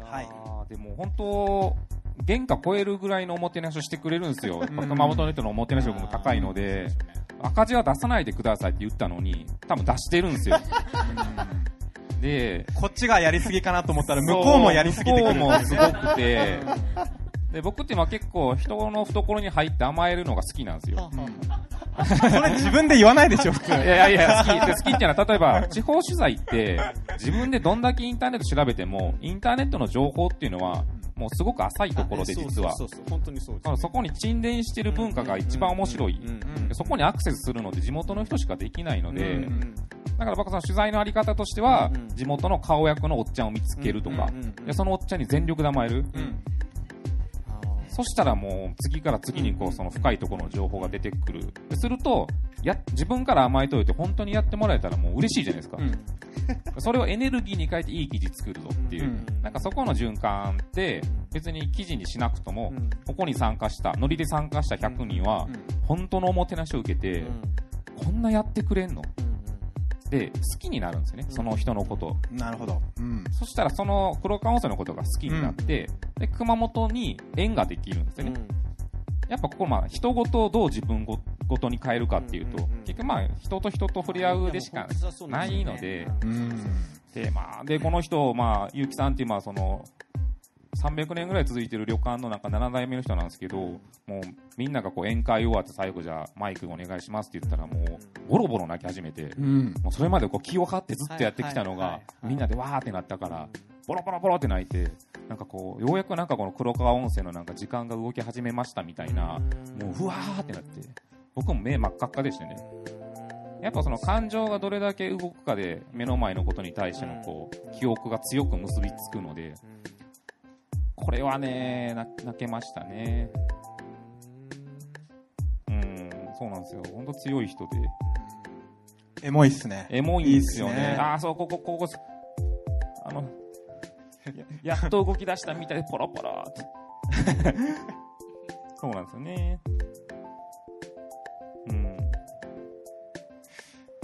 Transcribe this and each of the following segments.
やーはいでも本当、原価超えるぐらいのおもてなしをしてくれるんですよ。熊本の人のおもてなし力も高いので、赤字は出さないでくださいって言ったのに、多分出してるんですよ。で、こっちがやりすぎかなと思ったら、向こうもやりすぎてくる。向こうもすごくて、で、僕ってまあ結構人の懐に入って甘えるのが好きなんですよ。それ自分で言わないでしょ、普通。いやいやいや、好き。で 好きっていうのは、例えば、地方取材って、自分でどんだけインターネット調べても、インターネットの情報っていうのは、もうすごく浅いところで、実は。そうそう本当にそうですあのそこに沈殿してる文化が一番面白い。そこにアクセスするのって地元の人しかできないので、だから僕はその取材のあり方としては、うん地元の顔役のおっちゃんを見つけるとか、そのおっちゃんに全力で甘える。うん。そしたらもう次から次にこうその深いところの情報が出てくる。ですると、や、自分から甘えといて本当にやってもらえたらもう嬉しいじゃないですか。それをエネルギーに変えていい記事作るぞっていう。うんなんかそこの循環って別に記事にしなくとも、うんここに参加した、ノリで参加した100人は、本当のおもてなしを受けて、こんなやってくれんの？で、好きになるんですよね、その人のこと。なるほど。うん。そしたらその黒川温泉のことが好きになって、で、熊本に縁ができるんですよね。やっぱここまあ人ごとをどう自分ごごとに変えるかっていうと、うんうんうん結局まあ人と人と触れ合うでしかないので、うん。で、まあ、で、この人、まあ、結城さんっていう、まあ、その、300年ぐらい続いてる旅館のなんか7代目の人なんですけど、もうみんながこう宴会終わって最後じゃあマイクお願いしますって言ったらもうボロボロ泣き始めて、うん。もうそれまでこう気を張ってずっとやってきたのがみんなでわーってなったから、ボロボロボロって泣いて、なんかこう、ようやくなんかこの黒川温泉のなんか時間が動き始めましたみたいな、もうふわーってなって、僕も目真っ赤っかでしたね。やっぱその感情がどれだけ動くかで目の前のことに対してのこう記憶が強く結びつくのでこれはねな泣けましたね。うん。そうなんですよ。本当強い人で。エモいっすね。エモいんですよね。いいね。ああそうここここあのややっと動き出したみたいでポロポロって。そうなんですよね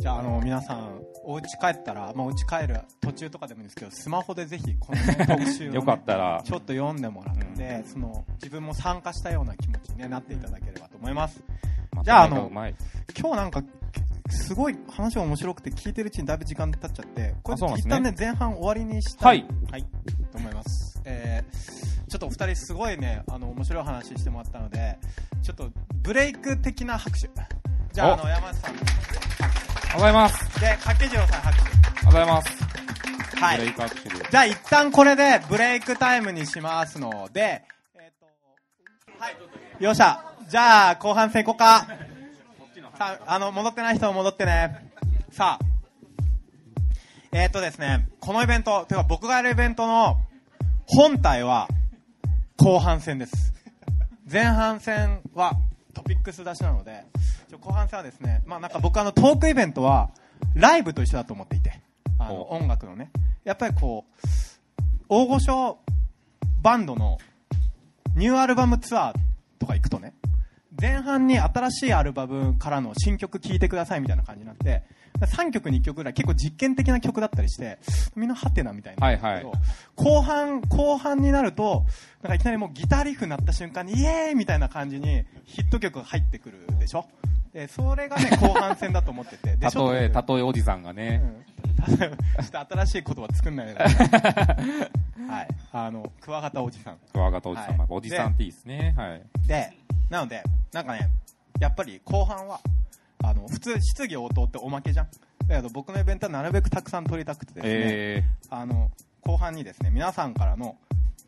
じゃあ、あの、皆さん、お家帰ったら、まあ、お家帰る途中とかでもいいんですけど、スマホでぜひ、この、ね、特集を、ね、よかったらちょっと読んでもらって、うその、自分も参加したような気持ちに、ね、なっていただければと思います。まじゃああの今日なんか、すごい話が面白くて、聞いてるうちにだいぶ時間経っちゃって、これ一旦ね、前半終わりにしたい。はい。はい。と思います。えー、ちょっとお二人すごいね、あの、面白い話してもらったので、ちょっと、ブレイク的な拍手。じゃあ、おあの、山内さん。おはようございます。で、掛次郎さん拍手。おはようございます。はいブレイクアクシルじゃあ一旦これでブレイクタイムにしますので、えっ、と、はい。よっしゃ。じゃあ後半戦行こうか。さあ、あの、戻ってない人は戻ってね。さあ。えっ、とですね、このイベント、てか僕がやるイベントの本体は後半戦です。前半戦はトピックス出しなので、後半戦はですね、まあなんか僕あのトークイベントはライブと一緒だと思っていて、あのお音楽のね、やっぱりこう、大御所バンドのニューアルバムツアーとか行くとね、前半に新しいアルバムからの新曲聴いてくださいみたいな感じになって、3曲2曲ぐらい結構実験的な曲だったりして、みんなハテナみたいな。はいはい後半、後半になると、なんかいきなりもうギターリフになった瞬間にイエーイみたいな感じにヒット曲が入ってくるでしょ？で、それがね、後半戦だと思ってて。でたとえ、たとえおじさんがね、と ちょっと新しい言葉作んないで。はい。あの、クワガタおじさん。クワガタおじさん、はいまあおじさんっていいですね。はい。で、なので、なんかね、やっぱり後半は、あの、普通、質疑応答っておまけじゃん。だけど僕のイベントはなるべくたくさん取りたくてですね、えあの、後半にですね、皆さんからの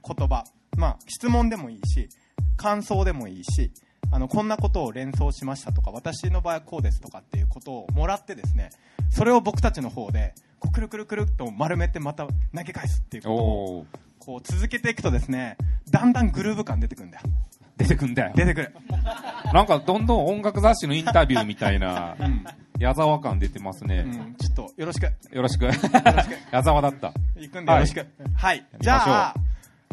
言葉、まあ、質問でもいいし、感想でもいいし、あの、こんなことを連想しましたとか、私の場合はこうですとかっていうことをもらってですね、それを僕たちの方で、こうくるくるくるっと丸めてまた投げ返すっていうー、ことを、こう続けていくとですね、だんだんグルーヴ感出てくるんだよ。出てくんだよ。出てくる。なんかどんどん音楽雑誌のインタビューみたいな、うん。矢沢感出てますね。うん、ちょっとよろしく。よろしく。矢沢だった。行くんでよろしく。はい。じやりましょうゃあ、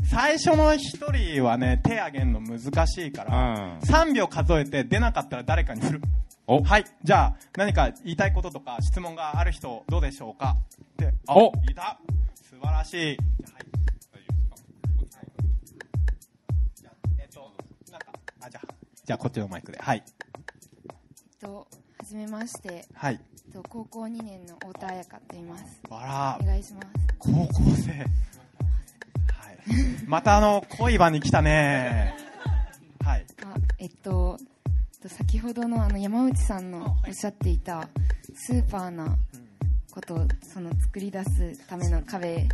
最初の一人はね、手あげるの難しいから、3秒数えて出なかったら誰かに振る。はい。じゃあ、何か言いたいこととか質問がある人、どうでしょうか？って、あ、いた素晴らしい。はい。じゃあ、えっと、なんか、あ、じゃあ、じゃあこっちのマイクで。はい。えっと、はじめまして。はい。えっと、高校2年の太田彩香て言います。あら。お願いします。高校生。またあの恋場に来たね。はい。あ、えっと、えっと先ほどのあの山内さんのおっしゃっていたスーパーなことをその作り出すための壁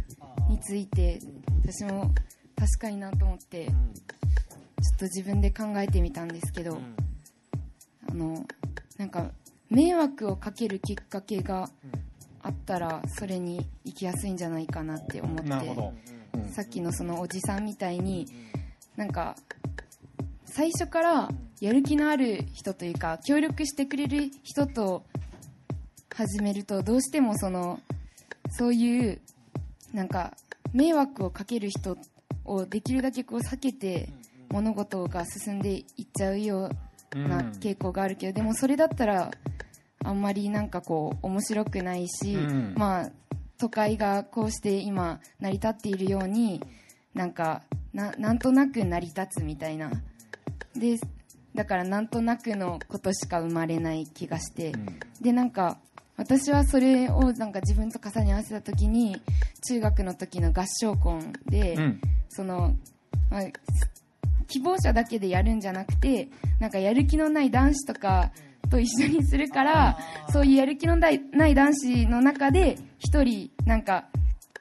について私も確かになと思ってちょっと自分で考えてみたんですけど、あのなんか迷惑をかけるきっかけがあったらそれに行きやすいんじゃないかなって思って。なるほど、うんさっきのそのおじさんみたいになんか最初からやる気のある人というか協力してくれる人と始めるとどうしてもそのそういうなんか迷惑をかける人をできるだけこう避けて物事が進んでいっちゃうような傾向があるけどでもそれだったらあんまりなんかこう面白くないし、うん。まあ都会がこうして今成り立っているようになんかななんとなく成り立つみたいな。でだからなんとなくのことしか生まれない気がして、でなんか私はそれをなんか自分と重ね合わせた時に中学の時の合唱コンで、うん。その、まあ、希望者だけでやるんじゃなくてなんかやる気のない男子とかと一緒にするからそういうやる気のないない男子の中で一人なんか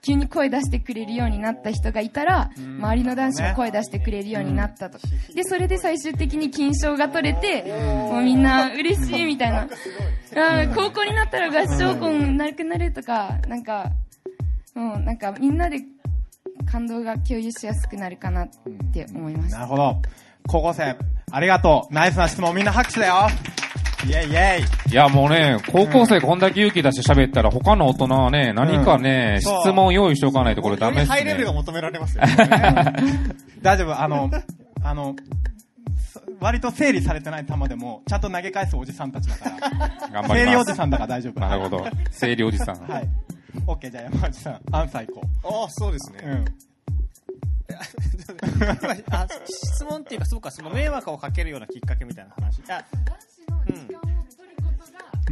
急に声出してくれるようになった人がいたら周りの男子も声出してくれるようになったと。でそれで最終的に金賞が取れてもうみんな嬉しいみたいな。あー高校になったら合唱コンなくなるとかなんかもうなんかみんなで感動が共有しやすくなるかなって思いました。なるほど。高校生ありがとう。ナイスな質問みんな拍手だよイェイイェイいや、もうね、高校生こんだけ勇気出して喋ったら、他の大人はね、何かね、そう質問用意しておかないとこれダメですハイレベルがね。求められますよ。大丈夫あのあのそ割と整理されてない球でもちゃんと投げ返すおじさんたちだから頑張ります。整理おじさんだから大丈夫なるほど。整理おじさん。はい OK じゃあ山内さんアンサー行こああ、そうですね。ううん今 あ質問っていうか、そうか、その迷惑をかけるようなきっかけみたいな話。あ、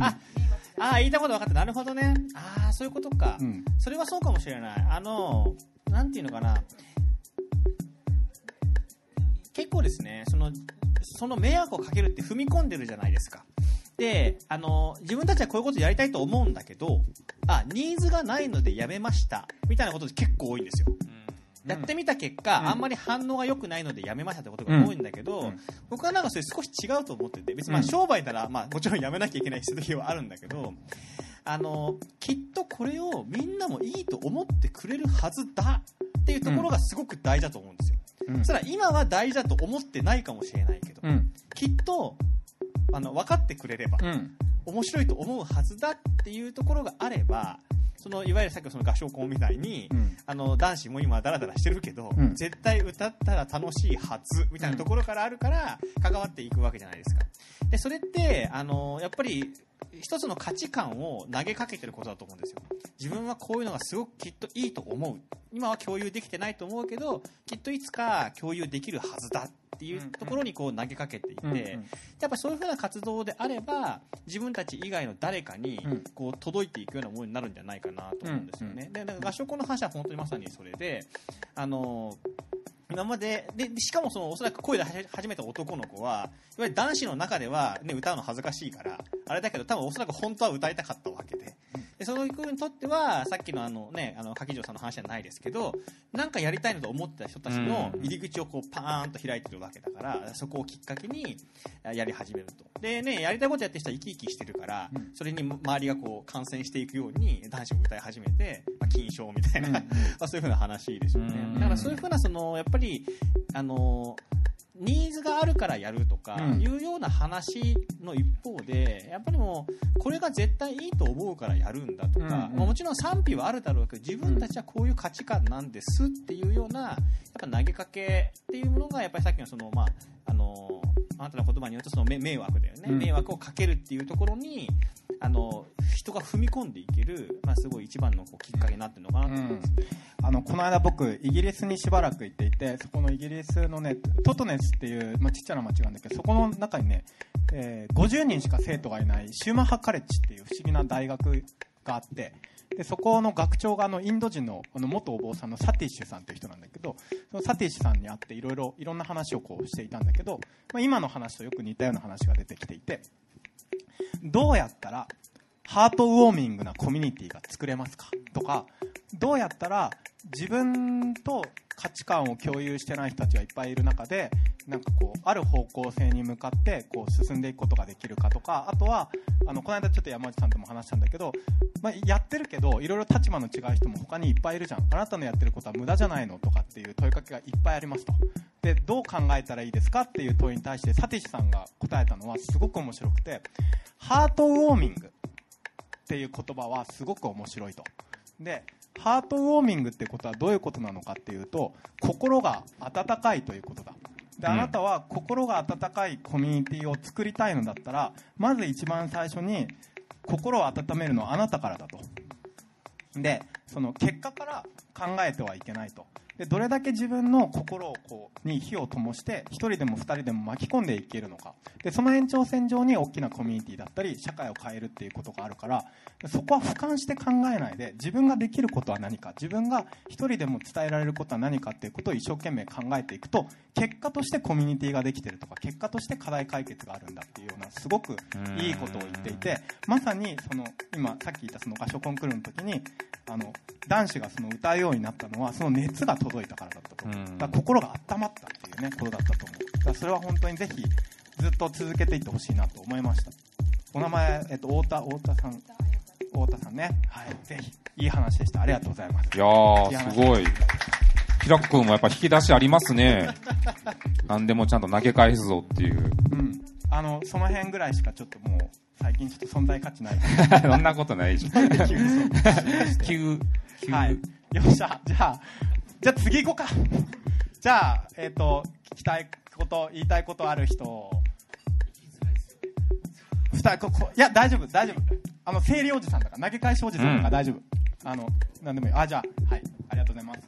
あ、あー言いたいこと分かった。なるほどね。ああ、そういうことか。うんそれはそうかもしれない。あの、なんていうのかな。結構ですね、その、その迷惑をかけるって踏み込んでるじゃないですか。で、あの、自分たちはこういうことやりたいと思うんだけど、あ、ニーズがないのでやめました。みたいなこと結構多いんですよ。やってみた結果、あんまり反応が良くないのでやめましたってことが多いんだけど、僕はなんかそれ少し違うと思ってて、別にまあ商売なら、まあもちろんやめなきゃいけない必要はあるんだけど、あの、きっとこれをみんなもいいと思ってくれるはずだっていうところがすごく大事だと思うんですよ。うん。そしたら今は大事だと思ってないかもしれないけど、うん。きっと、あの、分かってくれれば、うん。面白いと思うはずだっていうところがあれば、そのいわゆるさっきのその合唱コンみたいに、うんあの男子も今ダラダラしてるけど、うん絶対歌ったら楽しいはずみたいなところからあるから関わっていくわけじゃないですか。でそれってあのやっぱり一つの価値観を投げかけてることだと思うんですよ。自分はこういうのがすごくきっといいと思う。今は共有できてないと思うけど、きっといつか共有できるはずだっていうところにこう投げかけていて、うんうんやっぱそういうふうな活動であれば自分たち以外の誰かにうんこう届いていくようなものになるんじゃないかなと思うんですよね。でだから合唱の話は本当にまさにそれであの今までででしかもそのおそらく声で始めた男の子はいわゆる男子の中では、ね、歌うの恥ずかしいからあれだけど多分おそらく本当は歌いたかったわけで。でその子にとってはさっきのあのねあの柿城さんの話じゃないですけどなんかやりたいなと思ってた人たちの入り口をこうパーンと開いてるわけだからそこをきっかけにあやり始めると。でねやりたいことやってる人は生き生きしてるから、それに周りがこう感染していくように男子も歌い始めて、まあ、金賞みたいな、まあ、そういうふうな話ですよね、うん。だからそういうふうなそのやっぱりあのニーズがあるからやるとかうん。いうような話の一方でやっぱりもうこれが絶対いいと思うからやるんだとか、もちろん賛否はあるだろうけど自分たちはこういう価値観なんですっていうようなやっぱ投げかけっていうものがやっぱりさっきのそのまああのあなたの言葉によるとその迷迷惑だよね、うん。迷惑をかけるっていうところにあの人が踏み込んでいける、まあ、すごい一番のこうきっかけになってるのかなと。思います、あのこの間僕イギリスにしばらく行っていてそこのイギリスのねトトネスっていう、まあ、ちっちゃな町があるんだけどそこの中にね、えー50人しか生徒がいないシューマッハカレッジっていう不思議な大学があってでそこの学長があのインド人のあの元お坊さんのサティッシュさんっていう人なんだけどそのサティッシュさんに会っていろいろいろんな話をこうしていたんだけど、まあ、今の話とよく似たような話が出てきていてどうやったらハートウォーミングなコミュニティが作れますか？とかどうやったら自分と価値観を共有してない人たちがいっぱいいる中でなんかこうある方向性に向かってこう進んでいくことができるか？とかあとはあのこの間ちょっと山内さんとも話したんだけど、まあ、やってるけどいろいろ立場の違う人も他にいっぱいいるじゃん。あなたのやってることは無駄じゃないの？とかっていう問いかけがいっぱいありますと。でどう考えたらいいですかっていう問いに対してサティシさんが答えたのはすごく面白くてハートウォーミングっていう言葉はすごく面白いと。でハートウォーミングってことはどういうことなのかっていうと心が温かいということだ。でうん。あなたは心が温かいコミュニティを作りたいのだったらまず一番最初に心を温めるのはあなたからだと。でその結果から考えてはいけないとでどれだけ自分の心をこうに火を灯して1人でも2人でも巻き込んでいけるのか。でその延長線上に大きなコミュニティだったり社会を変えるっていうことがあるからそこは俯瞰して考えないで自分ができることは何か自分が1人でも伝えられることは何かっていうことを一生懸命考えていくと結果としてコミュニティができてるとか結果として課題解決があるんだっていうようなすごくいいことを言っていてまさにその今さっき言ったその合唱コンクールの時にあの男子がその歌うようになったのはその熱が届いたからだったと思う、うんだから心が温まったっていうねことだったと思うだそれは本当にぜひずっと続けていってほしいなと思いましたお名前、えっと、太田太田さん太田さんねはいぜひいい話でしたありがとうございますいやー、すごい。平子君もやっぱ引き出しありますね。何でもちゃんと投げ返すぞっていう。うんあのその辺ぐらいしかちょっともう最近ちょっと存在価値ない そんなことないじゃん。急にそう急、急。はい。よっしゃ。じゃあ、じゃあ次行こうか。じゃあ、えっ、と、聞きたいこと、言いたいことある人。二人、ここ、いや、大丈夫、大丈夫。あの、生理おじさんだから、投げ返しおじさんだから大丈夫。あの、なんでもいい。あ、じゃあ、はい。ありがとうございます。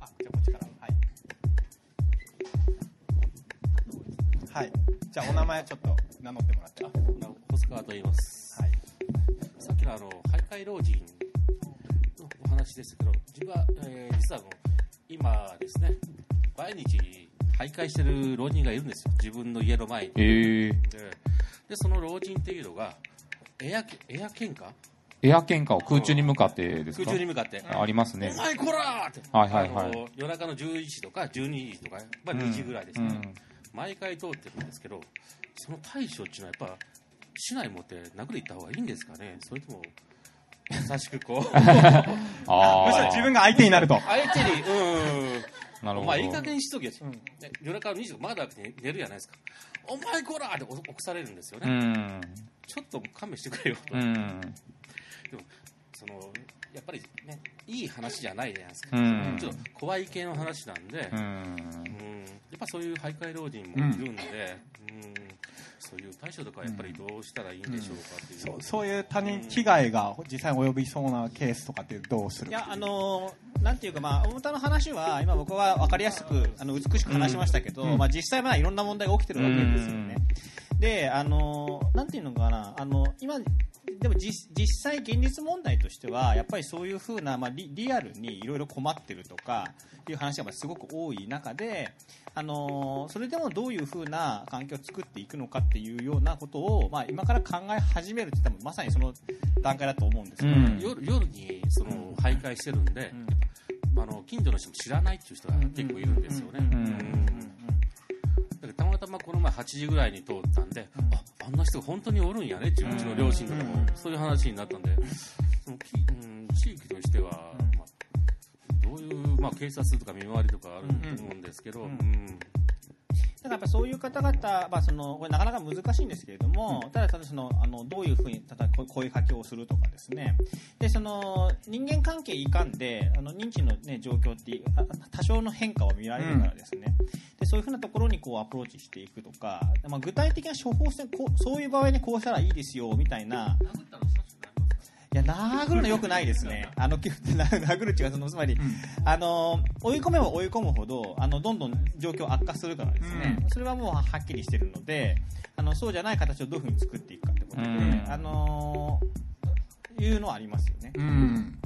あ、あじゃあこっちから。はい。はい。じゃあ、お名前ちょっと名乗ってもらって。細川と言います。はい。さっきのあの、徘徊老人のお話ですけど、自分は、えー実はあの、今ですね、毎日徘徊してる老人がいるんですよ。自分の家の前に。えー、で、でその老人っていうのが、エア、エア喧嘩？エア喧嘩を空中に向かってですか？空中に向かって。ありますねお。前こらーって。はいはいはい夜中の11時とか12時とか、まあ2時ぐらいですね。うん毎回通ってるんですけど、その対処っていうのはやっぱ、市内持って殴り行った方がいいんですかね？それとも、優しくこう、むしろあ自分が相手になると。相手に、うん。あ、なるほど。お前いい加減にしとけよ、ね夜中の2時とかまだ寝るじゃないですか。お前こらーって起こされるんですようね。ん。ちょっと勘弁してくれよと。うん。でもそのやっぱりね、いい話じゃないじゃないですか。うんちょっと怖い系の話なんで、ううんっぱそういう徘徊老人もいるんで、うんそういう対処とかやっぱりどうしたらいいんでしょうかっていう。そうそういう他人危害が実際に及びそうなケースとかってどうするかいや、あのーなんていうか、まあ、大田の話は、今僕は分かりやすく、あの、美しく話しましたけど、うん。まあ、実際まあ、いろんな問題が起きてるわけですよね。で、あのーなんていうのかな、あの、今、でも実実際現実問題としてはやっぱりそういうふうな、まあ、リリアルにいろいろ困ってるとかいう話がまあすごく多い中で、あのーそれでもどういうふうな環境を作っていくのかっていうようなことを、まあ、今から考え始めるって多分まさにその段階だと思うんですよ、うん。夜夜にその徘徊してるんで、あの近所の人も知らないっていう人が結構いるんですよね。うん8時ぐらいに通ったんで、ああんな人が本当におるんやねっていううちの両親とかも、そういう話になったんで、そのきうん、地域としては、まあ、どういう、まあ、警察とか見回りとかあると思うんですけど、うんだからやっぱそういう方々、まあ、そのこれなかなか難しいんですけれども、ただただそのあのどういうふうにただこ声かけをするとかですね。でその人間関係いかんであの認知の、ね、状況ってあ多少の変化を見られるからですね、でそういうふうなところにこうアプローチしていくとか、まあ、具体的な処方箋こうそういう場合にこうしたらいいですよみたいないや殴るのよくないですね、あの殴るっていうかそのつまり、あの追い込めば追い込むほどあのどんどん状況悪化するからですね、それはもうはっきりしてるのであのそうじゃない形をどういうふうに作っていくかってことで、うん。あのいうのはありますよね。うん。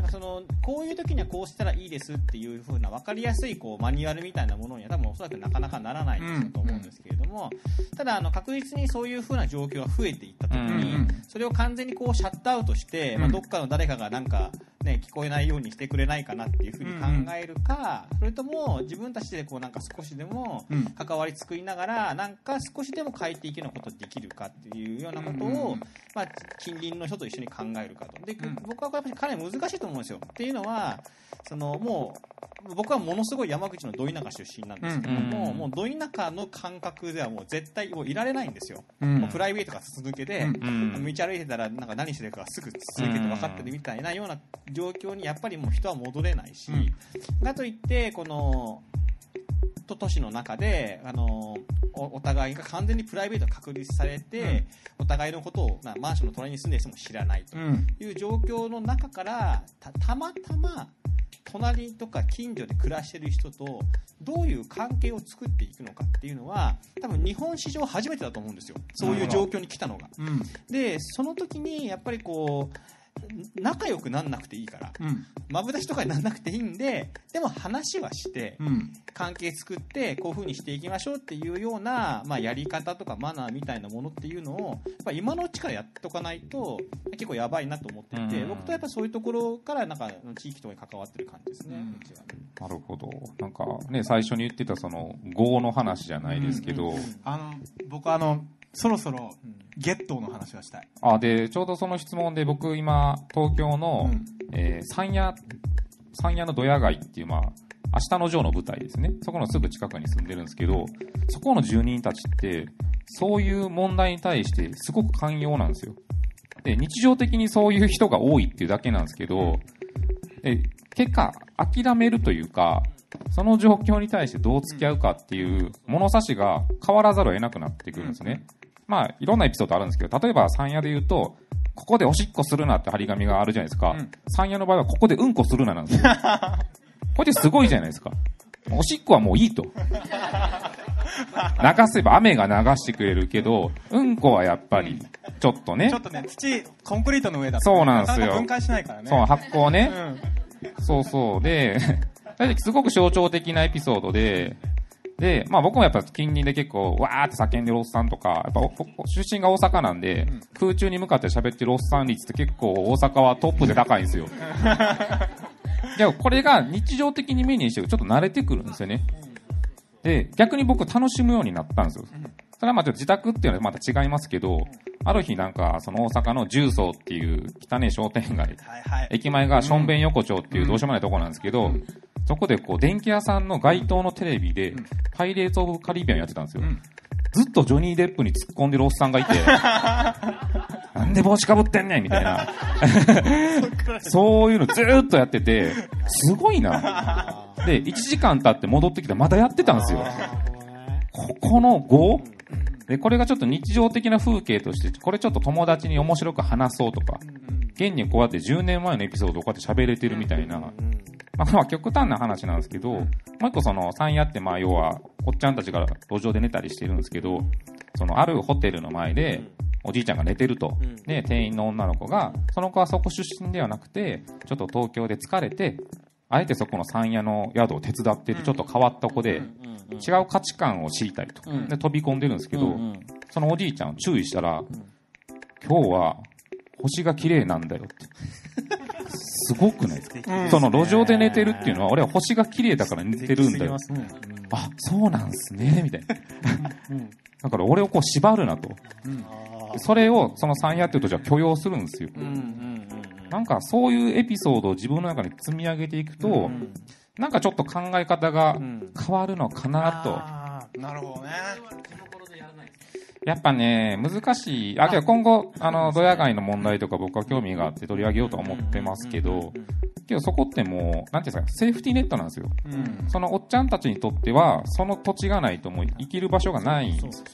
だからそのこういう時にはこうしたらいいですっていう風な分かりやすいこうマニュアルみたいなものには多分おそらくなかなかならないと思うんですけれども、ただあの確実にそういう風な状況が増えていった時に、うん。それを完全にこうシャットアウトして、まあ、うん。どっかの誰かがなんか、ね、聞こえないようにしてくれないかなっていう風に考えるか、それとも自分たちでこうなんか少しでもうん。関わり作りながらなんか少しでも変えていけるようなことができるかっていうようなことを、うんうんまあ、近隣の人と一緒に考えるかと。で、うん。僕はやっぱりかなり難しいと思うんですよ。っていうのはそのもう僕はものすごい山口のど田舎出身なんですけども、うんもうど田舎の感覚ではもう絶対もういられないんですよ、うん。もうプライベートが続けで、うん道歩いてたらなんか何してるかがすぐ続けて分かってるみたいなような状況にやっぱりもう人は戻れないし、かといってこのと都市の中であのおお互いが完全にプライベートが確立されて、お互いのことを、まあ、マンションの隣に住んでる人も知らないとうん。いう状況の中からたたまたま隣とか近所で暮らしてる人とどういう関係を作っていくのかっていうのは多分日本史上初めてだと思うんですよそういう状況に来たのが。うん。でその時にやっぱりこう仲良くなんなくていいからうん。マブダチとかになんなくていいんででも話はしてうん。関係作ってこういう風にしていきましょうっていうような、まあ、やり方とかマナーみたいなものっていうのをやっぱ今のうちからやっておかないと結構やばいなと思っていて、うん僕とやっぱそういうところからなんか地域とかに関わってる感じですね。うんうちはなるほど。なんかね、最初に言ってたその、業の話じゃないですけど、あの、僕あの、そろそろ、ゲットーの話はしたい。あ、で、ちょうどその質問で僕今、東京の、うんえー山谷、山谷のドヤ街っていう、まあ、明日のジョーの舞台ですね。そこのすぐ近くに住んでるんですけど、そこの住人たちって、そういう問題に対してすごく寛容なんですよ。で、日常的にそういう人が多いっていうだけなんですけど、で結果、諦めるというか、その状況に対してどう付き合うかっていう物差しが変わらざるを得なくなってくるんですね。まあ、いろんなエピソードあるんですけど、例えば山谷で言うと、ここでおしっこするなって張り紙があるじゃないですか。うん山谷の場合はここでうんこするななんですよ。これですごいじゃないですか。おしっこはもういいと。流せば雨が流してくれるけど、うんこはやっぱり、ちょっとねちょっ、とね、土、コンクリートの上だとそうなんですよ分解しないからね。そう、発酵ね、うん。そうそう。で、すごく象徴的なエピソードで、で、まあ僕もやっぱ近隣で結構、わーって叫んでるおっさんとか、やっぱ出身が大阪なんで、ん空中に向かって喋ってるおっさん率って結構大阪はトップで高いんですよ。でもこれが日常的に目にしてちょっと慣れてくるんですよね。で、逆に僕楽しむようになったんですよ。それはまあちょっと自宅っていうのはまた違いますけど、ある日なんかその大阪の重曹っていう汚い商店街。駅前がションベン横丁っていうどうしようもないところなんですけど、そこでこう電気屋さんの街頭のテレビで、パイレーツ・オブ・カリビアンやってたんですよ。んずっとジョニー・デップに突っ込んでるおっさんがいて、なんで帽子かぶってんねんみたいな。そういうのずーっとやってて、すごいな。で、1時間経って戻ってきたらまだやってたんですよ。ここの 5? で、これがちょっと日常的な風景として、これちょっと友達に面白く話そうとか、現にこうやって10年前のエピソードをこうやって喋れてるみたいな、まあ、これは極端な話なんですけど、もう一個その、山屋ってまあ要は、おっちゃんたちが路上で寝たりしてるんですけど、その、あるホテルの前で、おじいちゃんが寝てると。で、店員の女の子が、その子はそこ出身ではなくて、ちょっと東京で疲れて、あえてそこの山屋の宿を手伝ってるちょっと変わった子で、違う価値観を知りたいと。で、飛び込んでるんですけど、そのおじいちゃんを注意したら、今日は星が綺麗なんだよって。すごくないですか、その路上で寝てるっていうのは、俺は星が綺麗だから寝てるんだよ。あ、そうなんすね、みたいな。だから俺をこう縛るなと。それをその三夜っていうとじゃあ許容するんですよ。なんかそういうエピソードを自分の中に積み上げていくと、なんかちょっと考え方が変わるのかなと。なるほどね。やっぱね、難しい。あ、けど今後、あの、ドヤ街の問題とか僕は興味があって取り上げようとは思ってますけど、けどそこってもう、なんていうんですか、セーフティーネットなんですよ。うん。そのおっちゃんたちにとっては、その土地がないともう生きる場所がないんです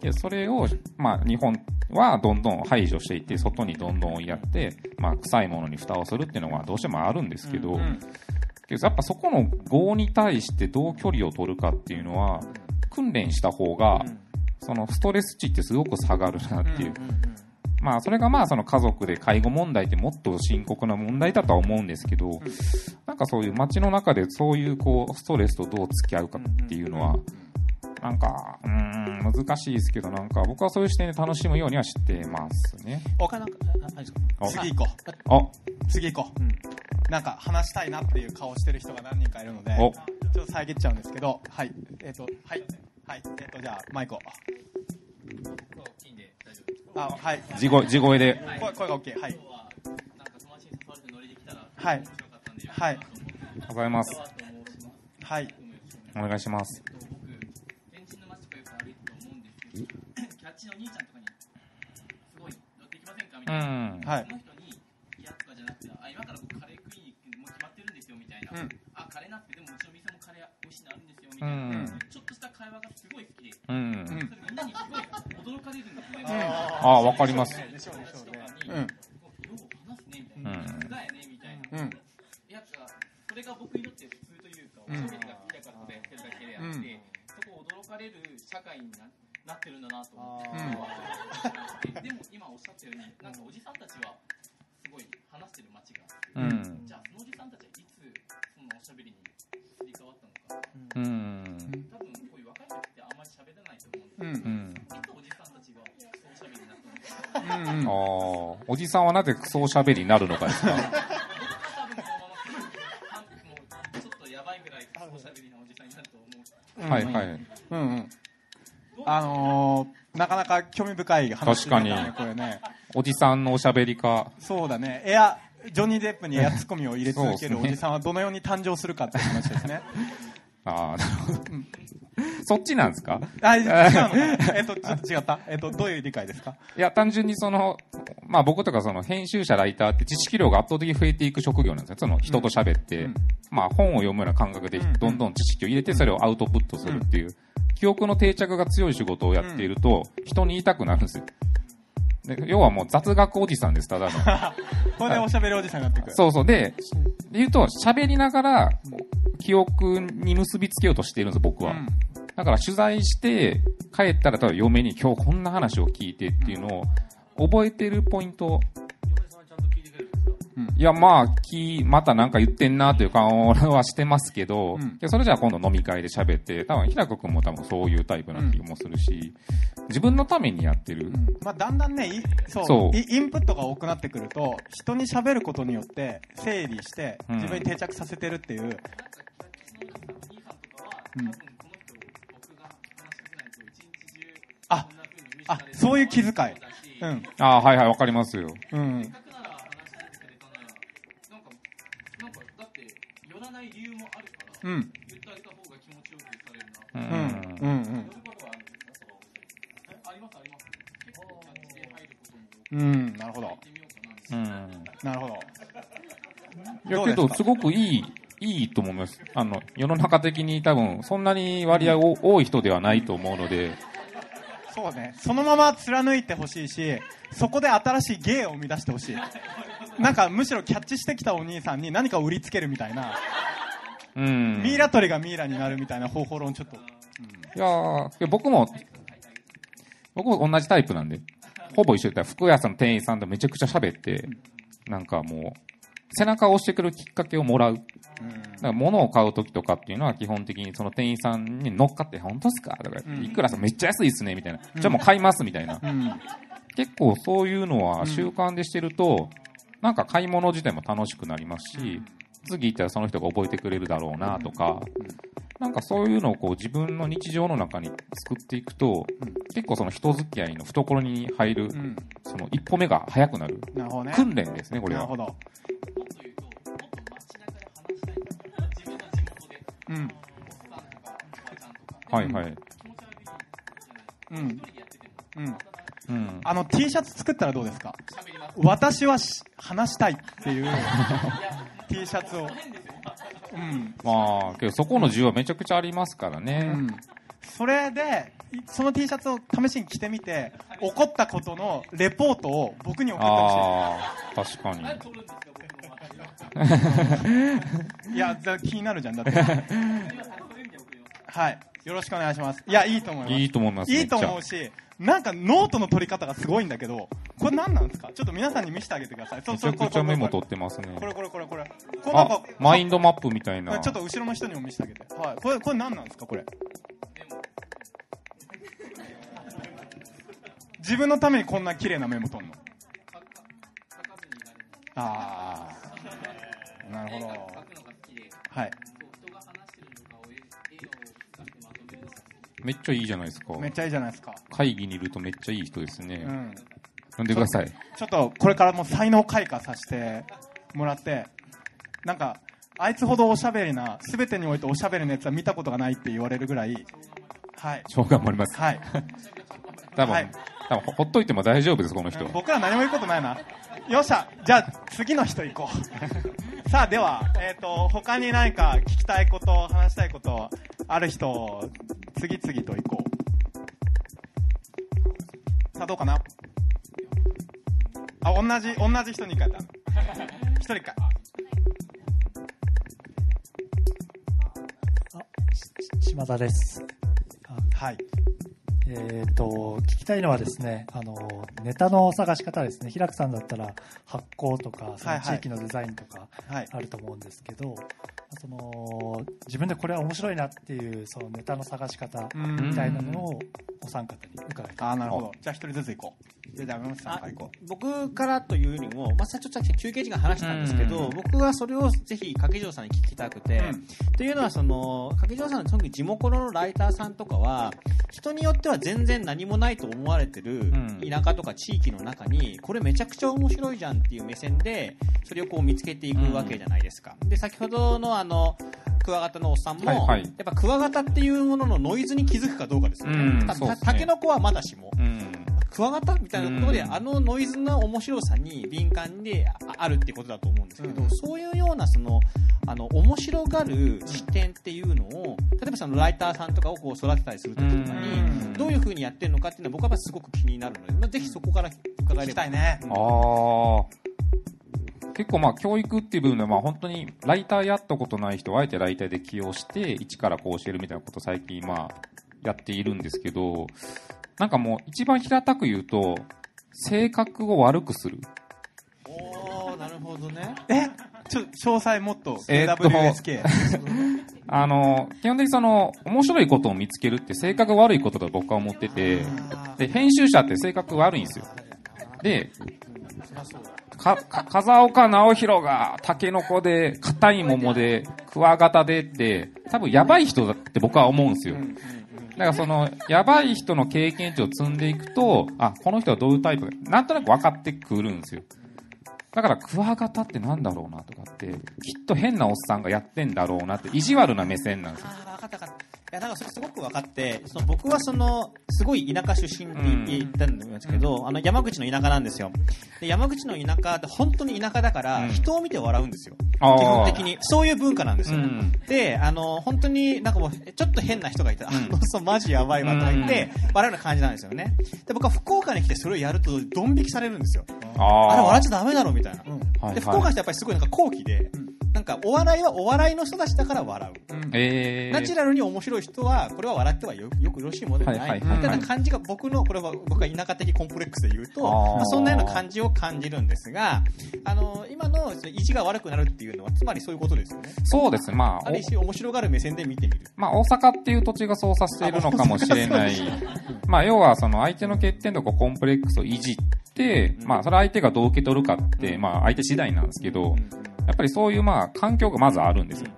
でそれを、まあ、日本はどんどん排除していって、外にどんどんやって、まあ、臭いものに蓋をするっていうのはどうしてもあるんですけど、んけどやっぱそこの業に対してどう距離を取るかっていうのは、訓練した方が、そのストレス値ってすごく下がるなっていう。まあ、それがまあ、その家族で介護問題ってもっと深刻な問題だとは思うんですけど、なんかそういう街の中でそういうこう、ストレスとどう付き合うかっていうのは、なんか、うーん、難しいですけど、なんか僕はそういう視点で楽しむようにはしてますね。他なんか、ああれですかあ次行こあ、う。次行こう。なんか話したいなっていう顔してる人が何人かいるので、おちょっと遮っちゃうんですけど、はい。えっ、と、はい。はい。えっ、と、じゃあ、マイクを。あ、はい。地声、地声で。声声が OK。はい。はい。はい。おはようございます。はい。お願いします。キャッチの兄ちゃんとかに、すごい、乗ってきませんかみうたいな。ん。はいその人に、いやとかじゃなくて、あ、今から僕カレー食いに行くもう決まってるんですよ、みたいな。うんあ、カレーなくて、でもうちの店もカレー美味しいのあるんですよ、みうたいな。ん。ちょっとした会話がすごい好きで、うん。それみんなにすごい驚かれるんですよね。あ、わかります。でしょうでしょうね。うん。うん。よう話すね、みたいうんだよね、みたいな。うん。いや、それが僕にとってさんはなぜクソおしゃべりになるのかですか。はいはい。うんうん。あのー、なかなか興味深い話だね確かにこれね。おじさんのおしゃべりか。そうだね。エア、ジョニー・デップにエアツッコミを入れ続けるおじさんはどのように誕生するかっていう話ですね。ああ、なるほど。そっちなんですか？あ、違うのかえっと、ちょっと違った。えっと、どういう理解ですか？いや、単純にその、まあ僕とかその編集者、ライターって知識量が圧倒的に増えていく職業なんですよ。その人と喋って、うんまあ本を読むような感覚でうんどんどん知識を入れてそれをアウトプットするっていう、記憶の定着が強い仕事をやっていると、人に言いたくなるんですよ。で要はもう雑学おじさんです、ただの。これでおしゃべりおじさんになってくる。そうそう。で、で言うと、喋りながら、記憶に結びつけようとしているんです、僕は。うんだから取材して、帰ったら、例えば嫁に今日こんな話を聞いてっていうのを、覚えてるポイント。いや、まあ、き、またなんか言ってんなという顔はしてますけど、うん。でそれじゃあ今度飲み会で喋って、多分、平子くんも多分そういうタイプな気もするし、自分のためにやってる。まあ、だんだんね、いそうそう。イインプットが多くなってくると、人に喋ることによって、整理して、うん。自分に定着させてるっていう、ああそういう気遣いうん。ああ、はいはい、わかりますよ。うんせっ。かくなんかなんかだって寄らない理由もあるから、うん。言ってあげた方が気持ちよくされるうな、うん。うん。うんそういうことはありますありますうん。なるほどうん。なるほど。いやけど、すごくいい、いいと思います。あの、世の中的に多分、そんなに割合お多い人ではないと思うので、そうね。そのまま貫いてほしいし、そこで新しい芸を生み出してほしい。なんか、むしろキャッチしてきたお兄さんに何か売りつけるみたいな、うん。ミイラ取りがミイラになるみたいな方法論ちょっと。いやーいや僕も、僕も同じタイプなんで、ほぼ一緒だったら服屋さんの店員さんとめちゃくちゃ喋って、なんかもう、背中を押してくるきっかけをもらう。だから物を買う時とかっていうのは基本的にその店員さんに乗っかって、本当っすか？とか、うんいくらさ、めっちゃ安いっすねみたいな。じゃあもう買いますみたいな。うん。結構そういうのは習慣でしてると、なんか買い物自体も楽しくなりますし、次行ったらその人が覚えてくれるだろうなとか、なんかそういうのをこう自分の日常の中に作っていくと、結構その人付き合いの懐に入る、うん。その一歩目が早くなる。訓練ですね、これは。うん。はいはい。基うん。うん。うん。あの、T シャツ作ったらどうですか？私はし話したいっていう T シャツを。うん。まあ、けどそこの需要はめちゃくちゃありますからね。うん。それで、いその T シャツを試しに着てみて、起こったことのレポートを僕に送ってほしい。ああ、確かに。いや、だ気になるじゃん、だって。はい。よろしくお願いします。いや、いいと思います。いいと思います。いいと思うし、なんかノートの取り方がすごいんだけど、これ何なんですか？ちょっと皆さんに見せてあげてください。めちゃくちゃメモ取ってますね。これこれこれこれ。こあか、、マインドマップみたいな。ちょっと後ろの人にも見せてあげて。はい。これ、これ何なんですか？これ。自分のためにこんな綺麗なメモ取んのああ。なるほど。はい。めっちゃいいじゃないですか。めっちゃいいじゃないですか。会議にいるとめっちゃいい人ですね。うん。呼んでください。ちょっとこれからもう才能開花させてもらって、なんか、あいつほどおしゃべりな、すべてにおいておしゃべりなやつは見たことがないって言われるぐらい、はい。しょうがもあります。はい。多分、はい多分ほほっといても大丈夫です、この人。僕ら何も言うことないな。よっしゃ、じゃあ次の人行こう。さあ、では、えっ、と、他に何か聞きたいこと、話したいことある人、次々と行こう。さあ、どうかな？あ、同じ、同じ人に回だ。一人か。島田です。はい。えっ、と、聞きたいのはですね、あの、ネタの探し方ですね。平久さんだったら発行とか、そはいはいの地域のデザインとかはい。あると思うんですけど、その、自分でこれは面白いなっていう、そのネタの探し方みたいなのをお三方に伺いたい。あー、なるほど。じゃあ一人ずつ行こう。じゃあ、山本さんから行こ僕からというよりも、まあ、さちょっと休憩時間話したんですけど、うん僕はそれをぜひ掛城さんに聞きたくて、うんというのはその掛城さんの特に地元のライターさんとかは人によっては全然何もないと思われてるん田舎とか地域の中にこれめちゃくちゃ面白いじゃんっていう目線でそれをこう見つけていくわけじゃないですか。で先ほどのあのクワガタのおっさんも、はいはいやっぱクワガタっていうもののノイズに気づくかどうかですよね。たうんそうですねタケノコはまだしも。うん。クワガタみたいなところで、うんあのノイズの面白さに敏感でああるってことだと思うんですけど、うんそういうようなそのあの面白がる視点っていうのを例えばそのライターさんとかをこう育てたりする時とかに、うんどういうふうにやってるのかっていうのは僕はすごく気になるので、まあ、ぜひそこから伺う。聞きえればたいね。ああ。結構まあ教育っていう部分ではまあ本当にライターやったことない人をあえてライターで起用して一からこう教えるみたいなことを最近まあやっているんですけどなんかもう一番平たく言うと性格を悪くする。おーなるほどねえちょ、詳細もっと、えーっと AWSK。あの、基本的にその面白いことを見つけるって性格が悪いことだと僕は思っててで編集者って性格悪いんですよ。で、か、か、風岡直弘が、タケノコで、硬い桃で、クワガタでって、多分やばい人だって僕は思うんですよ。だからその、やばい人の経験値を積んでいくと、あ、この人はどういうタイプか、なんとなく分かってくるんですよ。だから、クワガタってなんだろうなとかって、きっと変なおっさんがやってんだろうなって、意地悪な目線なんですよ。ああ、分かった分かった。いや、だからそれすごく分かって、その僕はその、すごい田舎出身って言ったんですけど、あの、山口の田舎なんですよ。で、山口の田舎って本当に田舎だから、うん人を見て笑うんですよ。基本的に。そういう文化なんですよ。うんで、あの、本当になんかもう、ちょっと変な人がいたら、うんそう、マジやばいわとか言って、笑うような感じなんですよね。で、僕は福岡に来てそれをやると、ドン引きされるんですよ。ああれ笑っーちゃダメだろ、みたいな。はいで、福岡の人やっぱりすごいなんか後期で、なんかお笑いはお笑いの人たちだから笑う。えー、ナチュラルに面白い人は、これは笑ってはよよくよろしいものではない。はいはいはいみたいな感じが僕の、これは僕は田舎的コンプレックスで言うと、まあ、そんなような感じを感じるんですが、あの、今の意地が悪くなるっていうのは、つまりそういうことですよね。そうですね、まあ、ある種面白がる目線で見てみる。まあ、大阪っていう土地がそうさせているのかもしれない。まあ、要は、その相手の欠点とかコンプレックスをいじって、まあ、それ相手がどう受け取るかって、まあ、相手次第なんですけど、やっぱりそういう、まあ、環境がまずあるんですよ。